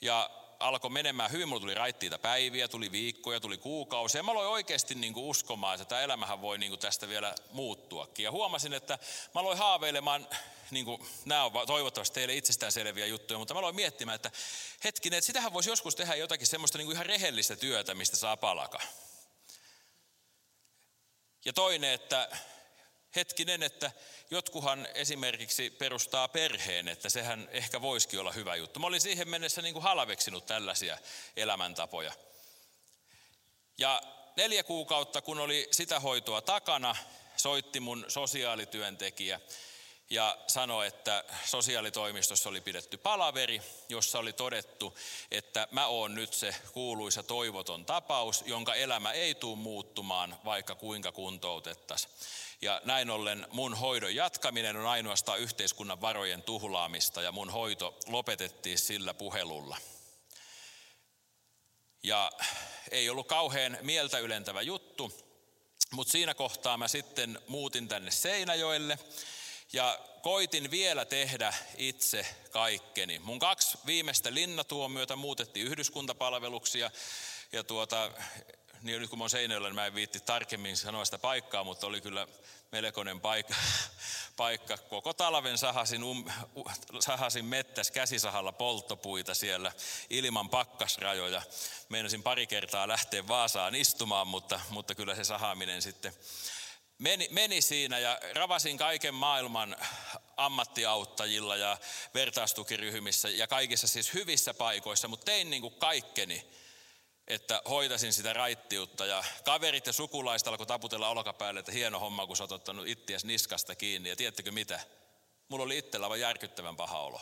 ja alkoi menemään hyvin, mulla tuli raittiita päiviä, tuli viikkoja, tuli kuukausia. Ja mä aloin oikeasti niin kuin uskomaan, että tämä elämähän voi niin kuin tästä vielä muuttuakin. Ja huomasin, että mä aloin haaveilemaan, niin kuin, nämä on toivottavasti teille itsestään selviä juttuja, mutta mä aloin miettimään, että hetkinen, että sitähän voisi joskus tehdä jotakin semmoista niin kuin ihan rehellistä työtä, mistä saa palaka. Ja toinen, että hetkinen, että jotkuhan esimerkiksi perustaa perheen, että sehän ehkä voisikin olla hyvä juttu. Mä olin siihen mennessä niin kuin halveksinut tällaisia elämäntapoja. Ja neljä kuukautta, kun oli sitä hoitoa takana, soitti mun sosiaalityöntekijä ja sanoi, että sosiaalitoimistossa oli pidetty palaveri, jossa oli todettu, että mä oon nyt se kuuluisa toivoton tapaus, jonka elämä ei tule muuttumaan, vaikka kuinka kuntoutettaisiin. Ja näin ollen mun hoidon jatkaminen on ainoastaan yhteiskunnan varojen tuhlaamista ja mun hoito lopetettiin sillä puhelulla. Ja ei ollut kauhean mieltä ylentävä juttu, mutta siinä kohtaa mä sitten muutin tänne Seinäjoelle ja koitin vielä tehdä itse kaikkeni. Mun kaksi viimeistä linnatuomiota muutettiin yhdyskuntapalveluksia ja tuota, niin nyt kun mä oon Seinäjoella, niin mä en viitti tarkemmin sanoa sitä paikkaa, mutta oli kyllä melkoinen paikka. [LAUGHS] paikka. Koko talven sahasin, um, sahasin mettäs käsisahalla polttopuita siellä ilman pakkasrajoja. Meinasin pari kertaa lähteä Vaasaan istumaan, mutta, mutta kyllä se sahaaminen sitten meni, meni siinä ja ravasin kaiken maailman ammattiauttajilla ja vertaistukiryhmissä ja kaikissa siis hyvissä paikoissa, mutta tein niin kuin kaikkeni, että hoitasin sitä raittiutta ja kaverit ja sukulaiset alkoi taputella olkapäälle, että hieno homma, kun sä oot ottanut ittiäsi niskasta kiinni ja tiedättekö mitä? Mulla oli itsellä aivan järkyttävän paha olo.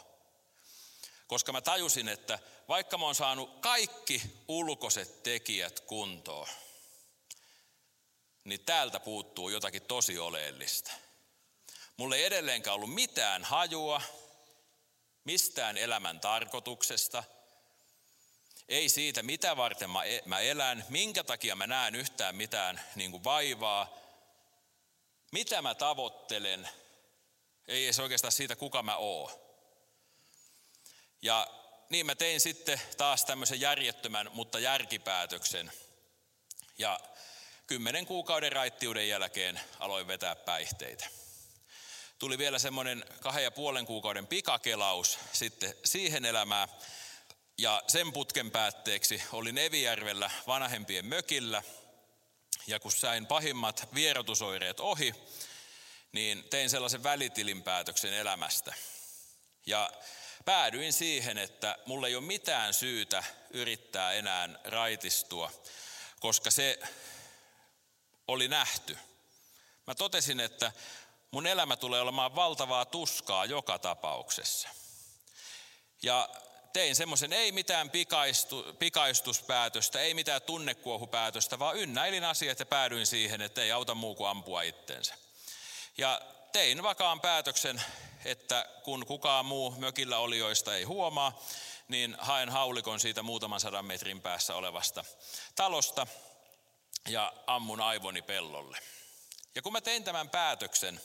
Koska mä tajusin, että vaikka mä oon saanut kaikki ulkoiset tekijät kuntoon, niin täältä puuttuu jotakin tosi oleellista. Mulla ei edelleenkään ollut mitään hajua mistään elämän tarkoituksesta, ei siitä, mitä varten e-, mä elän, minkä takia mä näen yhtään mitään niin kuin vaivaa, mitä mä tavoittelen, ei edes oikeastaan siitä, kuka mä oon. Ja niin mä tein sitten taas tämmöisen järjettömän, mutta järkipäätöksen. Ja kymmenen kuukauden raittiuden jälkeen aloin vetää päihteitä. Tuli vielä semmoinen kahden ja puolen kuukauden pikakelaus sitten siihen elämään. Ja sen putken päätteeksi olin Evijärvellä vanhempien mökillä. Ja kun sain pahimmat vierotusoireet ohi, niin tein sellaisen välitilinpäätöksen elämästä. Ja päädyin siihen, että mulla ei ole mitään syytä yrittää enää raitistua, koska se oli nähty. Mä totesin, että mun elämä tulee olemaan valtavaa tuskaa joka tapauksessa. Ja tein semmoisen ei mitään pikaistu, pikaistuspäätöstä, ei mitään tunnekuohupäätöstä, vaan ynnäilin asiat ja päädyin siihen, että ei auta muu kuin ampua itsensä. Ja tein vakaan päätöksen, että kun kukaan muu mökillä olijoista ei huomaa, niin haen haulikon siitä muutaman sadan metrin päässä olevasta talosta ja ammun aivoni pellolle. Ja kun mä tein tämän päätöksen,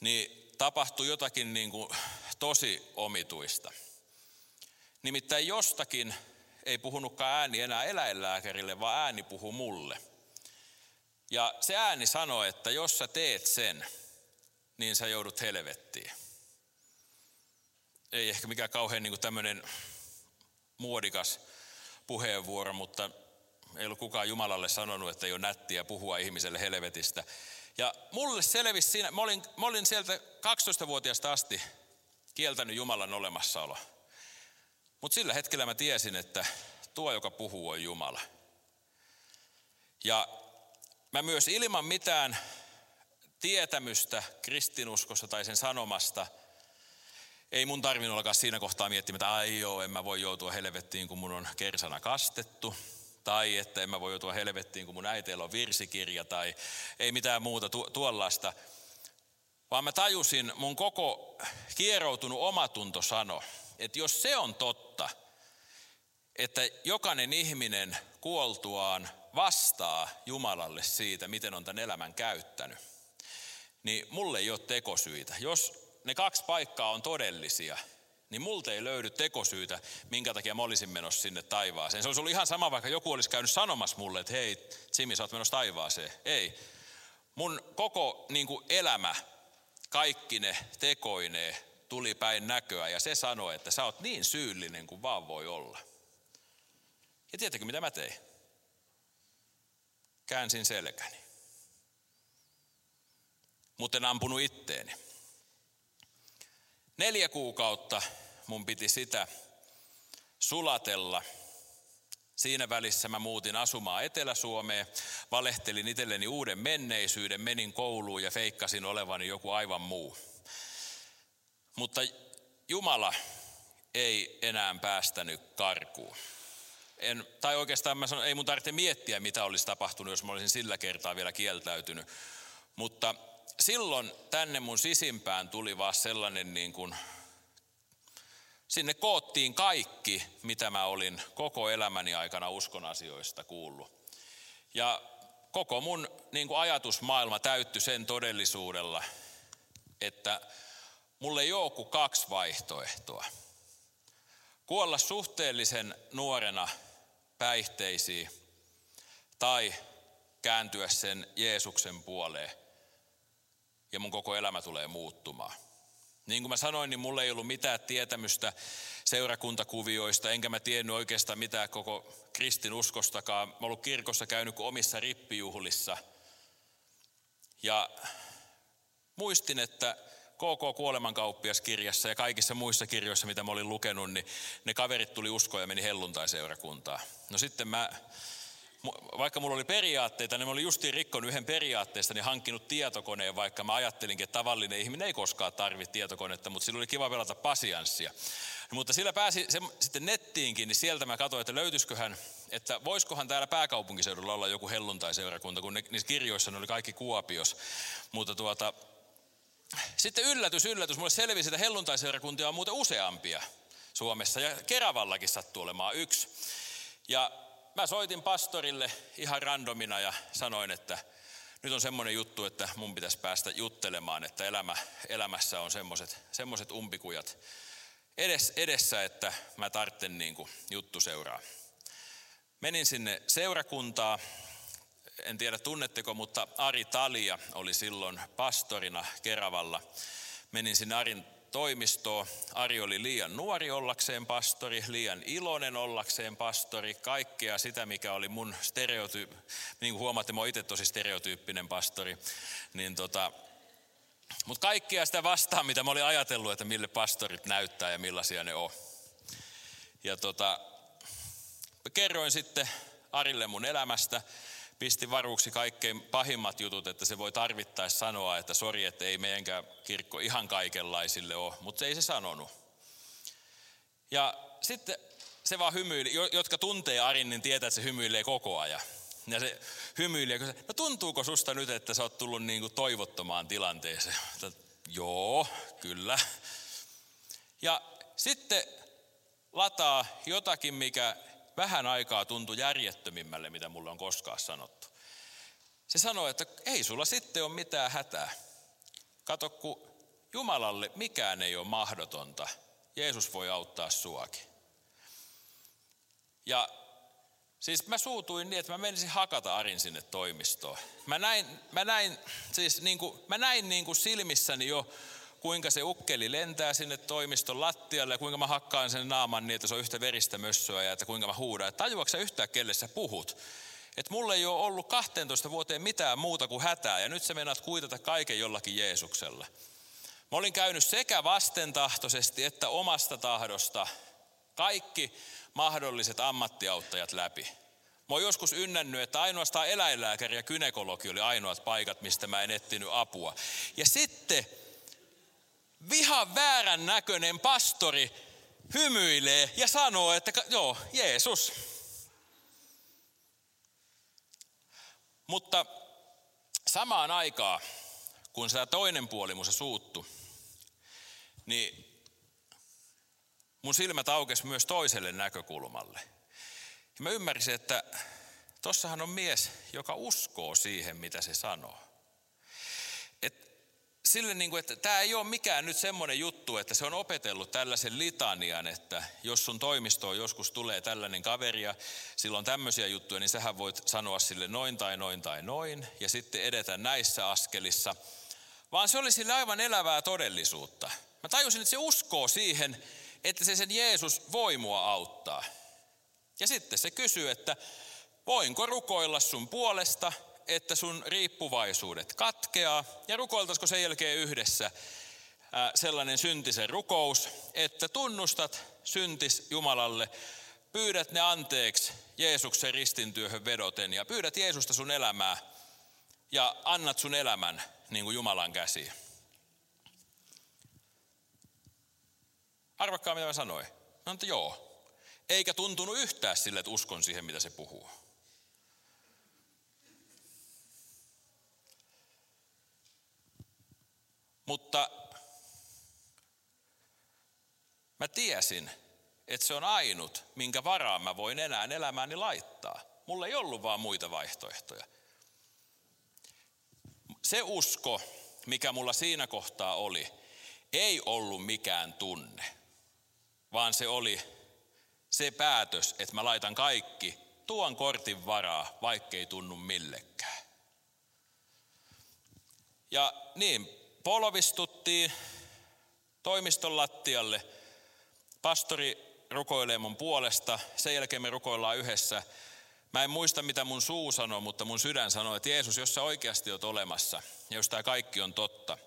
niin tapahtui jotakin niin kuin tosi omituista. Nimittäin jostakin ei puhunutkaan ääni enää eläinlääkärille, vaan ääni puhu mulle. Ja se ääni sanoi, että jos sä teet sen, niin sä joudut helvettiin. Ei ehkä mikään kauhean niin tämmöinen muodikas puheenvuoro, mutta ei ollut kukaan Jumalalle sanonut, että ei ole nättiä puhua ihmiselle helvetistä. Ja mulle selvisi siinä, mä olin, mä olin sieltä 12-vuotiaasta asti kieltänyt Jumalan olemassaolo. Mutta sillä hetkellä mä tiesin, että tuo, joka puhuu, on Jumala. Ja mä myös ilman mitään tietämystä kristinuskossa tai sen sanomasta, ei mun tarvinnut alkaa siinä kohtaa miettimään, että ai joo, en mä voi joutua helvettiin, kun mun on kersana kastettu. Tai että en mä voi joutua helvettiin, kun mun äiteillä on virsikirja tai ei mitään muuta tu- tuollaista. Vaan mä tajusin, mun koko kieroutunut omatunto sano, että jos se on totta, että jokainen ihminen kuoltuaan vastaa Jumalalle siitä, miten on tämän elämän käyttänyt, niin mulle ei ole tekosyitä. Jos ne kaksi paikkaa on todellisia, niin multa ei löydy tekosyytä, minkä takia mä olisin menossa sinne taivaaseen. Se olisi ollut ihan sama, vaikka joku olisi käynyt sanomassa mulle, että hei, Jimmy, sä oot menossa taivaaseen. Ei. Mun koko niin kuin elämä, kaikki ne tekoineen, tuli päin näköä ja se sanoi, että sä oot niin syyllinen kuin vaan voi olla. Ja tiedätkö mitä mä tein? Käänsin selkäni. Mutta en ampunut itteeni. Neljä kuukautta mun piti sitä sulatella. Siinä välissä mä muutin asumaan Etelä-Suomeen, valehtelin itselleni uuden menneisyyden, menin kouluun ja feikkasin olevani joku aivan muu. Mutta Jumala ei enää päästänyt karkuun. En, tai oikeastaan mä sanon, ei mun tarvitse miettiä, mitä olisi tapahtunut, jos mä olisin sillä kertaa vielä kieltäytynyt. Mutta silloin tänne mun sisimpään tuli vaan sellainen niin kuin, sinne koottiin kaikki, mitä mä olin koko elämäni aikana uskon asioista kuullut. Ja koko mun niin kuin ajatusmaailma täyttyi sen todellisuudella, että mulle ei ole kuin kaksi vaihtoehtoa. Kuolla suhteellisen nuorena päihteisiin tai kääntyä sen Jeesuksen puoleen ja mun koko elämä tulee muuttumaan. Niin kuin mä sanoin, niin mulla ei ollut mitään tietämystä seurakuntakuvioista, enkä mä tiennyt oikeastaan mitään koko kristinuskostakaan. Mä ollut kirkossa käynyt kuin omissa rippijuhlissa. Ja muistin, että KK Kuolemankauppiaskirjassa ja kaikissa muissa kirjoissa, mitä mä olin lukenut, niin ne kaverit tuli uskoon ja meni helluntaiseurakuntaan. No sitten mä vaikka mulla oli periaatteita, niin mä olin justiin rikkonut yhden periaatteesta, niin hankkinut tietokoneen, vaikka mä ajattelinkin, että tavallinen ihminen ei koskaan tarvitse tietokonetta, mutta sillä oli kiva pelata pasianssia. Mutta sillä pääsi se, sitten nettiinkin, niin sieltä mä katsoin, että löytyisiköhän, että voisikohan täällä pääkaupunkiseudulla olla joku helluntaiseurakunta, kun ne, niissä kirjoissa ne oli kaikki Kuopios. Mutta tuota, sitten yllätys, yllätys, mulle selvisi, että helluntaiseurakuntia on muuten useampia Suomessa ja Keravallakin sattuu olemaan yksi. Ja mä soitin pastorille ihan randomina ja sanoin, että nyt on semmoinen juttu, että mun pitäisi päästä juttelemaan, että elämä, elämässä on semmoiset, semmoiset umpikujat edes, edessä, että mä tartten niin kuin juttu seuraa. Menin sinne seurakuntaa, en tiedä tunnetteko, mutta Ari Talia oli silloin pastorina Keravalla. Menin sinne Arin toimistoon. Ari oli liian nuori ollakseen pastori, liian iloinen ollakseen pastori, kaikkea sitä, mikä oli mun stereotyyppi, niin kuin huomaatte, mä itse tosi stereotyyppinen pastori, niin tota, mutta kaikkia sitä vastaan, mitä mä olin ajatellut, että mille pastorit näyttää ja millaisia ne on. Ja tota, kerroin sitten Arille mun elämästä, pisti varuuksi kaikkein pahimmat jutut, että se voi tarvittaessa sanoa, että sori, että ei meidänkään kirkko ihan kaikenlaisille ole, mutta se ei se sanonut. Ja sitten se vaan hymyili, jotka tuntee Arin, niin tietää, että se hymyilee koko ajan. Ja se hymyili, ja no tuntuuko susta nyt, että sä oot tullut niin kuin toivottomaan tilanteeseen? Joo, kyllä. Ja sitten lataa jotakin, mikä vähän aikaa tuntui järjettömimmälle, mitä mulle on koskaan sanottu. Se sanoi, että ei sulla sitten ole mitään hätää. Kato, kun Jumalalle mikään ei ole mahdotonta. Jeesus voi auttaa suakin. Ja siis mä suutuin niin, että mä menisin hakata Arin sinne toimistoon. Mä näin, mä näin, siis niin kuin, mä näin niin kuin silmissäni jo kuinka se ukkeli lentää sinne toimiston lattialle ja kuinka mä hakkaan sen naaman niin, että se on yhtä veristä mössöä ja että kuinka mä huudan. Että tajuatko sä yhtään, kelle sä puhut? Että mulle ei ole ollut 12 vuoteen mitään muuta kuin hätää ja nyt sä meinaat kuitata kaiken jollakin Jeesuksella. Mä olin käynyt sekä vastentahtoisesti että omasta tahdosta kaikki mahdolliset ammattiauttajat läpi. Mä oon joskus ynnännyt, että ainoastaan eläinlääkäri ja kynekologi oli ainoat paikat, mistä mä en etsinyt apua. Ja sitten vihan väärän näköinen pastori hymyilee ja sanoo, että joo, Jeesus. Mutta samaan aikaan, kun se toinen puoli mun suuttu, niin mun silmät aukesi myös toiselle näkökulmalle. Ja mä ymmärsin, että tossahan on mies, joka uskoo siihen, mitä se sanoo sille, niin kuin, että tämä ei ole mikään nyt semmoinen juttu, että se on opetellut tällaisen litanian, että jos sun toimistoon joskus tulee tällainen kaveri ja silloin tämmöisiä juttuja, niin sähän voit sanoa sille noin tai noin tai noin ja sitten edetä näissä askelissa. Vaan se oli sille aivan elävää todellisuutta. Mä tajusin, että se uskoo siihen, että se sen Jeesus voi mua auttaa. Ja sitten se kysyy, että voinko rukoilla sun puolesta että sun riippuvaisuudet katkeaa ja rukoiltaisiko sen jälkeen yhdessä sellainen syntisen rukous, että tunnustat syntis Jumalalle, pyydät ne anteeksi Jeesuksen ristintyöhön vedoten ja pyydät Jeesusta sun elämää ja annat sun elämän niin kuin Jumalan käsiin. Arvakkaa mitä mä sanoin. No, että joo. Eikä tuntunut yhtään sille, että uskon siihen, mitä se puhuu. Mutta mä tiesin, että se on ainut, minkä varaan mä voin enää elämääni laittaa. Mulla ei ollut vaan muita vaihtoehtoja. Se usko, mikä mulla siinä kohtaa oli, ei ollut mikään tunne, vaan se oli se päätös, että mä laitan kaikki tuon kortin varaa, vaikkei tunnu millekään. Ja niin, polvistuttiin toimiston lattialle. Pastori rukoilee mun puolesta, sen jälkeen me rukoillaan yhdessä. Mä en muista, mitä mun suu sanoi, mutta mun sydän sanoi, että Jeesus, jos sä oikeasti oot olemassa, ja jos tämä kaikki on totta,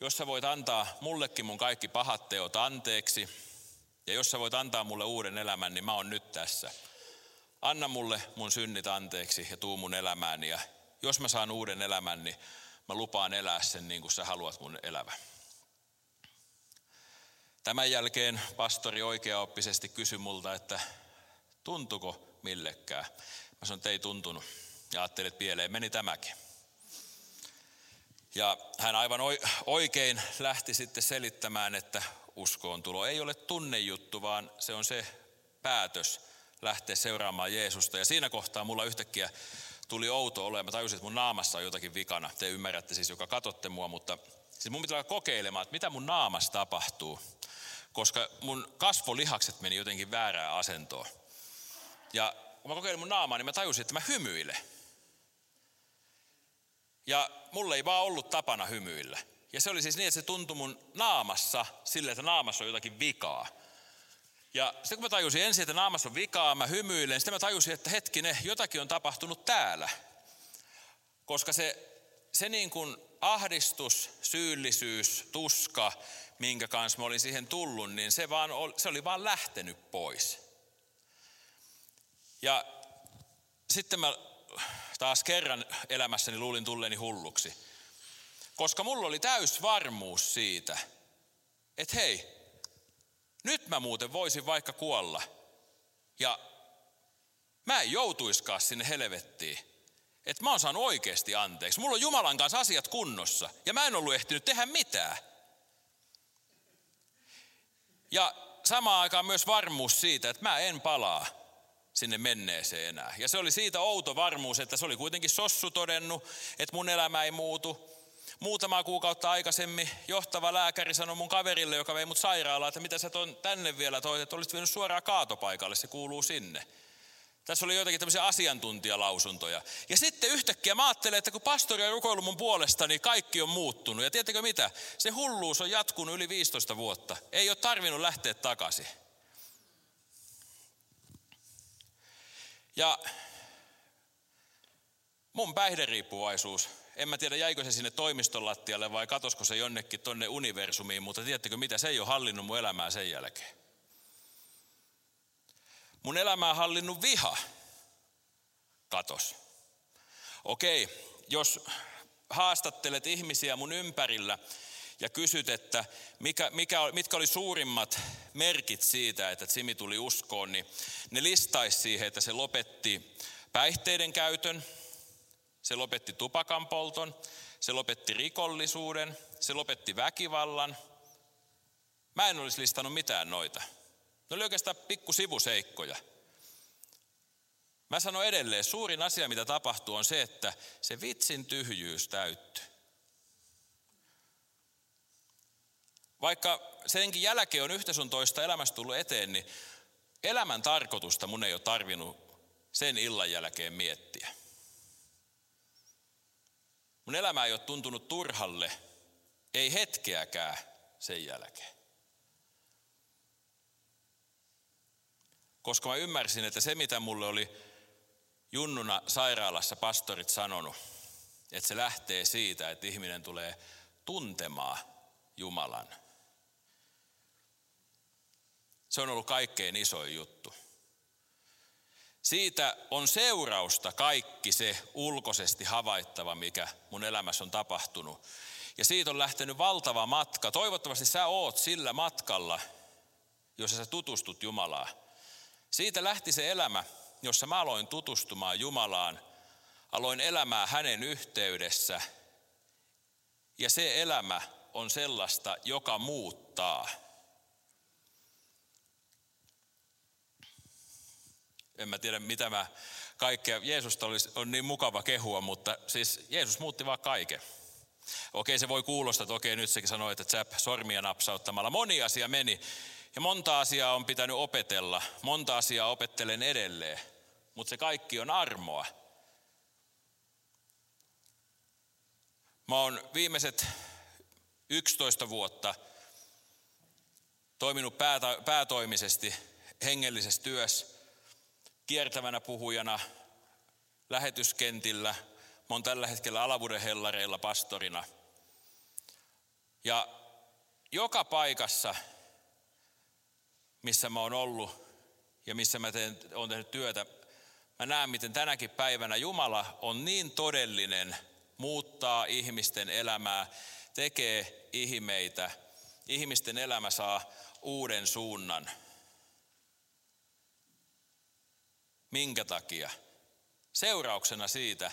jos sä voit antaa mullekin mun kaikki pahat teot anteeksi, ja jos sä voit antaa mulle uuden elämän, niin mä oon nyt tässä. Anna mulle mun synnit anteeksi ja tuu mun elämääni, ja jos mä saan uuden elämän, niin mä lupaan elää sen niin kuin sä haluat mun elävä. Tämän jälkeen pastori oikeaoppisesti kysyi multa, että tuntuko millekään. Mä sanoin, että ei tuntunut. Ja ajattelin, että pieleen meni tämäkin. Ja hän aivan oikein lähti sitten selittämään, että uskoon tulo ei ole tunnejuttu, vaan se on se päätös lähteä seuraamaan Jeesusta. Ja siinä kohtaa mulla yhtäkkiä tuli outo olo ja mä tajusin, että mun naamassa on jotakin vikana. Te ymmärrätte siis, joka katsotte mua, mutta siis mun pitää kokeilemaan, että mitä mun naamassa tapahtuu. Koska mun kasvolihakset meni jotenkin väärään asentoon. Ja kun mä kokeilin mun naamaa, niin mä tajusin, että mä hymyilen. Ja mulle ei vaan ollut tapana hymyillä. Ja se oli siis niin, että se tuntui mun naamassa sille, että naamassa on jotakin vikaa. Ja sitten kun mä tajusin ensin, että naamassa on vikaa, mä hymyilen, sitten mä tajusin, että hetkinen, jotakin on tapahtunut täällä. Koska se, se niin kuin ahdistus, syyllisyys, tuska, minkä kanssa mä olin siihen tullut, niin se, vaan, se oli vaan lähtenyt pois. Ja sitten mä taas kerran elämässäni luulin tulleeni hulluksi. Koska mulla oli täys varmuus siitä, että hei, nyt mä muuten voisin vaikka kuolla. Ja mä en joutuiskaan sinne helvettiin. Että mä oon saanut oikeasti anteeksi. Mulla on Jumalan kanssa asiat kunnossa. Ja mä en ollut ehtinyt tehdä mitään. Ja samaan aikaan myös varmuus siitä, että mä en palaa sinne menneeseen enää. Ja se oli siitä outo varmuus, että se oli kuitenkin sossu todennut, että mun elämä ei muutu. Muutama kuukautta aikaisemmin johtava lääkäri sanoi mun kaverille, joka vei mut sairaalaan, että mitä sä ton tänne vielä toit, että olisit vienyt suoraan kaatopaikalle, se kuuluu sinne. Tässä oli joitakin tämmöisiä asiantuntijalausuntoja. Ja sitten yhtäkkiä mä ajattelen, että kun pastori on rukoillut mun puolesta, niin kaikki on muuttunut. Ja tiedättekö mitä? Se hulluus on jatkunut yli 15 vuotta. Ei ole tarvinnut lähteä takaisin. Ja mun päihderiippuvaisuus, en mä tiedä jäikö se sinne toimiston lattialle vai katosko se jonnekin tonne universumiin, mutta tiedättekö mitä, se ei ole hallinnut mun elämää sen jälkeen. Mun elämää hallinnut viha. Katos. Okei, jos haastattelet ihmisiä mun ympärillä ja kysyt, että mikä, mikä, mitkä oli suurimmat merkit siitä, että Simi tuli uskoon, niin ne listaisi siihen, että se lopetti päihteiden käytön, se lopetti tupakan polton, se lopetti rikollisuuden, se lopetti väkivallan. Mä en olisi listannut mitään noita. Ne oli oikeastaan pikku sivuseikkoja. Mä sanon edelleen, suurin asia mitä tapahtuu on se, että se vitsin tyhjyys täyttyy. Vaikka senkin jälkeen on yhtä sun toista elämästä tullut eteen, niin elämän tarkoitusta mun ei ole tarvinnut sen illan jälkeen miettiä. Mun elämä ei ole tuntunut turhalle, ei hetkeäkään sen jälkeen. Koska mä ymmärsin, että se mitä mulle oli junnuna sairaalassa pastorit sanonut, että se lähtee siitä, että ihminen tulee tuntemaan Jumalan. Se on ollut kaikkein isoin juttu. Siitä on seurausta kaikki se ulkoisesti havaittava, mikä mun elämässä on tapahtunut. Ja siitä on lähtenyt valtava matka. Toivottavasti sä oot sillä matkalla, jossa sä tutustut Jumalaan. Siitä lähti se elämä, jossa mä aloin tutustumaan Jumalaan, aloin elämää hänen yhteydessä. Ja se elämä on sellaista, joka muuttaa. En mä tiedä, mitä mä kaikkea. Jeesusta olisi, on niin mukava kehua, mutta siis Jeesus muutti vaan kaiken. Okei, se voi kuulostaa, että okei, nyt sekin sanoi, että zap, sormia napsauttamalla. Moni asia meni. Ja monta asiaa on pitänyt opetella. Monta asiaa opettelen edelleen. Mutta se kaikki on armoa. Mä oon viimeiset 11 vuotta toiminut päätoimisesti hengellisessä työssä kiertävänä puhujana lähetyskentillä. Mä oon tällä hetkellä Alavuuden hellareilla pastorina. Ja joka paikassa, missä mä oon ollut ja missä mä teen, oon tehnyt työtä, mä näen, miten tänäkin päivänä Jumala on niin todellinen, muuttaa ihmisten elämää, tekee ihmeitä. Ihmisten elämä saa uuden suunnan. Minkä takia? Seurauksena siitä,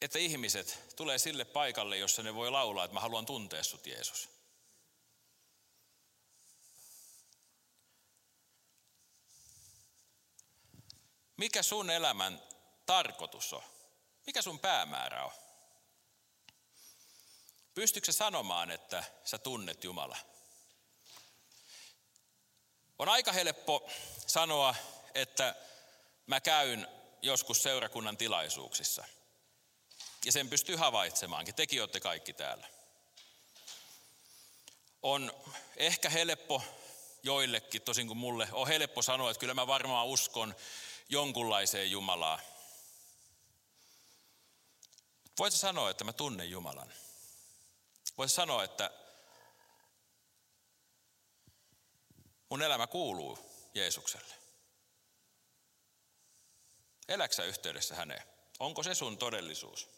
että ihmiset tulee sille paikalle, jossa ne voi laulaa, että mä haluan tuntea sut Jeesus. Mikä sun elämän tarkoitus on? Mikä sun päämäärä on? Pystytkö sanomaan, että sä tunnet Jumala? On aika helppo sanoa, että mä käyn joskus seurakunnan tilaisuuksissa. Ja sen pystyy havaitsemaankin. Tekin olette kaikki täällä. On ehkä helppo joillekin, tosin kuin mulle, on helppo sanoa, että kyllä mä varmaan uskon jonkunlaiseen Jumalaa. Voit sanoa, että mä tunnen Jumalan. Voisi sanoa, että mun elämä kuuluu Jeesukselle. Eläksä yhteydessä häneen? Onko se sun todellisuus?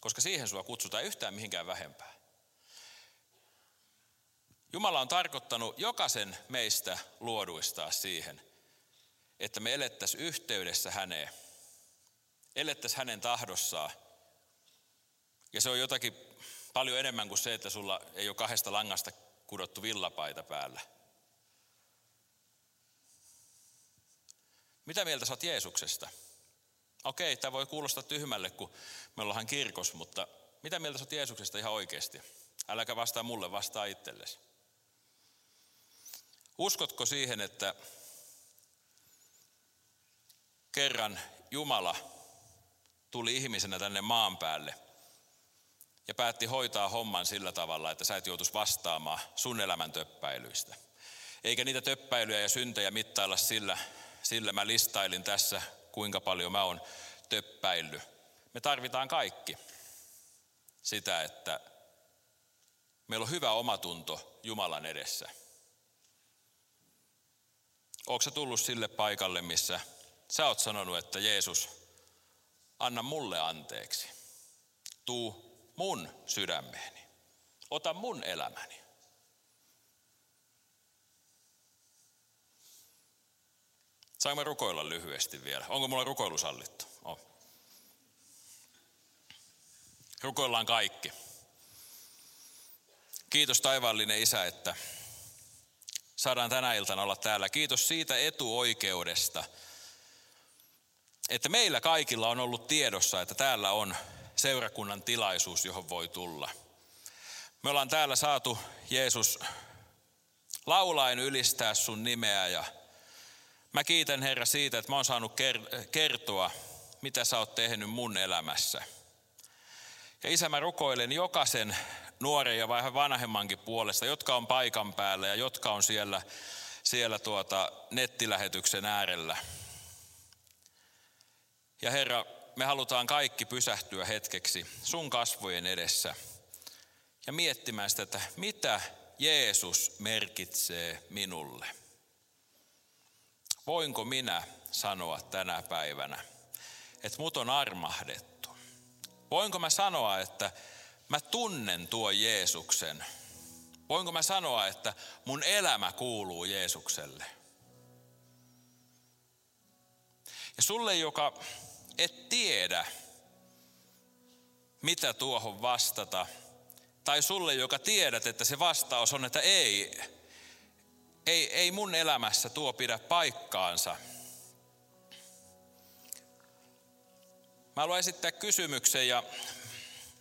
Koska siihen sua kutsutaan yhtään mihinkään vähempää. Jumala on tarkoittanut jokaisen meistä luoduistaa siihen, että me elettäisiin yhteydessä häneen. Elettäisiin hänen tahdossaan. Ja se on jotakin Paljon enemmän kuin se, että sulla ei ole kahdesta langasta kudottu villapaita päällä. Mitä mieltä sä oot Jeesuksesta? Okei, tämä voi kuulostaa tyhmälle, kun me ollaan kirkos, mutta mitä mieltä sä Jeesuksesta ihan oikeasti? Äläkä vastaa mulle, vastaa itsellesi. Uskotko siihen, että kerran Jumala tuli ihmisenä tänne maan päälle ja päätti hoitaa homman sillä tavalla, että sä et joutuisi vastaamaan sun elämän töppäilyistä. Eikä niitä töppäilyjä ja syntejä mittailla sillä, sillä mä listailin tässä, kuinka paljon mä oon töppäillyt. Me tarvitaan kaikki sitä, että meillä on hyvä omatunto Jumalan edessä. Se tullut sille paikalle, missä sä oot sanonut, että Jeesus, anna mulle anteeksi. Tuu mun sydämeeni. Ota mun elämäni. Saimme rukoilla lyhyesti vielä. Onko mulla rukoilu sallittu? On. Rukoillaan kaikki. Kiitos taivaallinen Isä, että saadaan tänä iltana olla täällä. Kiitos siitä etuoikeudesta, että meillä kaikilla on ollut tiedossa, että täällä on seurakunnan tilaisuus, johon voi tulla. Me ollaan täällä saatu, Jeesus, laulain ylistää sun nimeä ja mä kiitän Herra siitä, että mä oon saanut kertoa, mitä sä oot tehnyt mun elämässä. Ja isä, mä rukoilen jokaisen nuoren ja vähän vanhemmankin puolesta, jotka on paikan päällä ja jotka on siellä, siellä tuota nettilähetyksen äärellä. Ja Herra, me halutaan kaikki pysähtyä hetkeksi sun kasvojen edessä ja miettimään sitä, että mitä Jeesus merkitsee minulle. Voinko minä sanoa tänä päivänä, että mut on armahdettu? Voinko mä sanoa, että mä tunnen tuo Jeesuksen? Voinko mä sanoa, että mun elämä kuuluu Jeesukselle? Ja sulle, joka et tiedä, mitä tuohon vastata, tai sulle, joka tiedät, että se vastaus on, että ei, ei, ei mun elämässä tuo pidä paikkaansa. Mä haluan esittää kysymyksen ja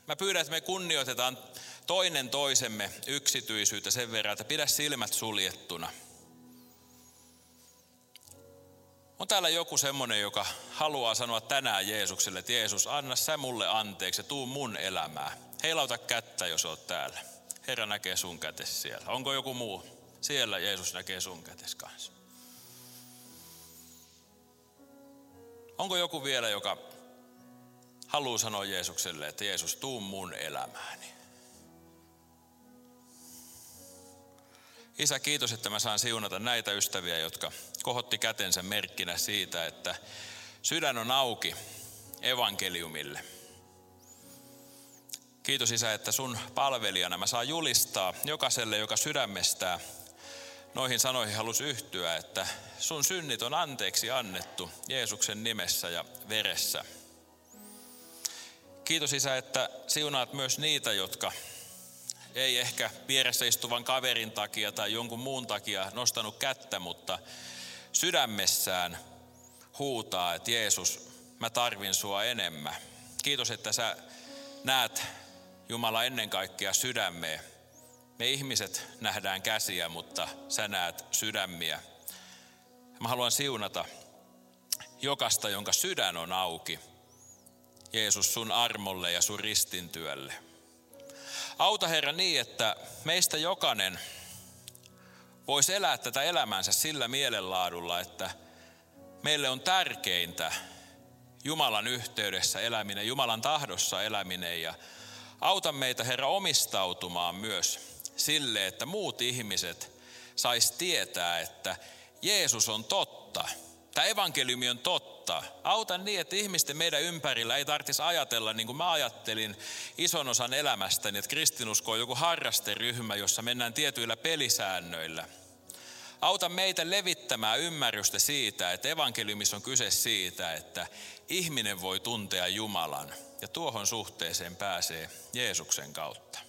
mä pyydän, että me kunnioitetaan toinen toisemme yksityisyyttä sen verran, että pidä silmät suljettuna – On täällä joku semmoinen, joka haluaa sanoa tänään Jeesukselle, että Jeesus, anna sä mulle anteeksi ja tuu mun elämää. Heilauta kättä, jos oot täällä. Herra näkee sun kätes siellä. Onko joku muu? Siellä Jeesus näkee sun kätes kanssa. Onko joku vielä, joka haluaa sanoa Jeesukselle, että Jeesus, tuu mun elämääni. Isä, kiitos, että mä saan siunata näitä ystäviä, jotka kohotti kätensä merkkinä siitä, että sydän on auki evankeliumille. Kiitos Isä, että sun palvelijana mä saan julistaa jokaiselle, joka sydämestään noihin sanoihin halus yhtyä, että sun synnit on anteeksi annettu Jeesuksen nimessä ja veressä. Kiitos Isä, että siunaat myös niitä, jotka ei ehkä vieressä istuvan kaverin takia tai jonkun muun takia nostanut kättä, mutta sydämessään huutaa, että Jeesus, mä tarvin sua enemmän. Kiitos, että sä näet Jumala ennen kaikkea sydämeen. Me ihmiset nähdään käsiä, mutta sä näet sydämiä. Mä haluan siunata jokasta, jonka sydän on auki. Jeesus sun armolle ja sun ristintyölle. Auta Herra niin, että meistä jokainen voisi elää tätä elämänsä sillä mielenlaadulla, että meille on tärkeintä Jumalan yhteydessä eläminen, Jumalan tahdossa eläminen ja auta meitä Herra omistautumaan myös sille, että muut ihmiset sais tietää, että Jeesus on totta. Tämä evankeliumi on totta. Auta niin, että ihmisten meidän ympärillä ei tarvitsisi ajatella niin kuin mä ajattelin ison osan elämästäni, että kristinusko on joku harrasteryhmä, jossa mennään tietyillä pelisäännöillä. Auta meitä levittämään ymmärrystä siitä, että evankeliumissa on kyse siitä, että ihminen voi tuntea Jumalan ja tuohon suhteeseen pääsee Jeesuksen kautta.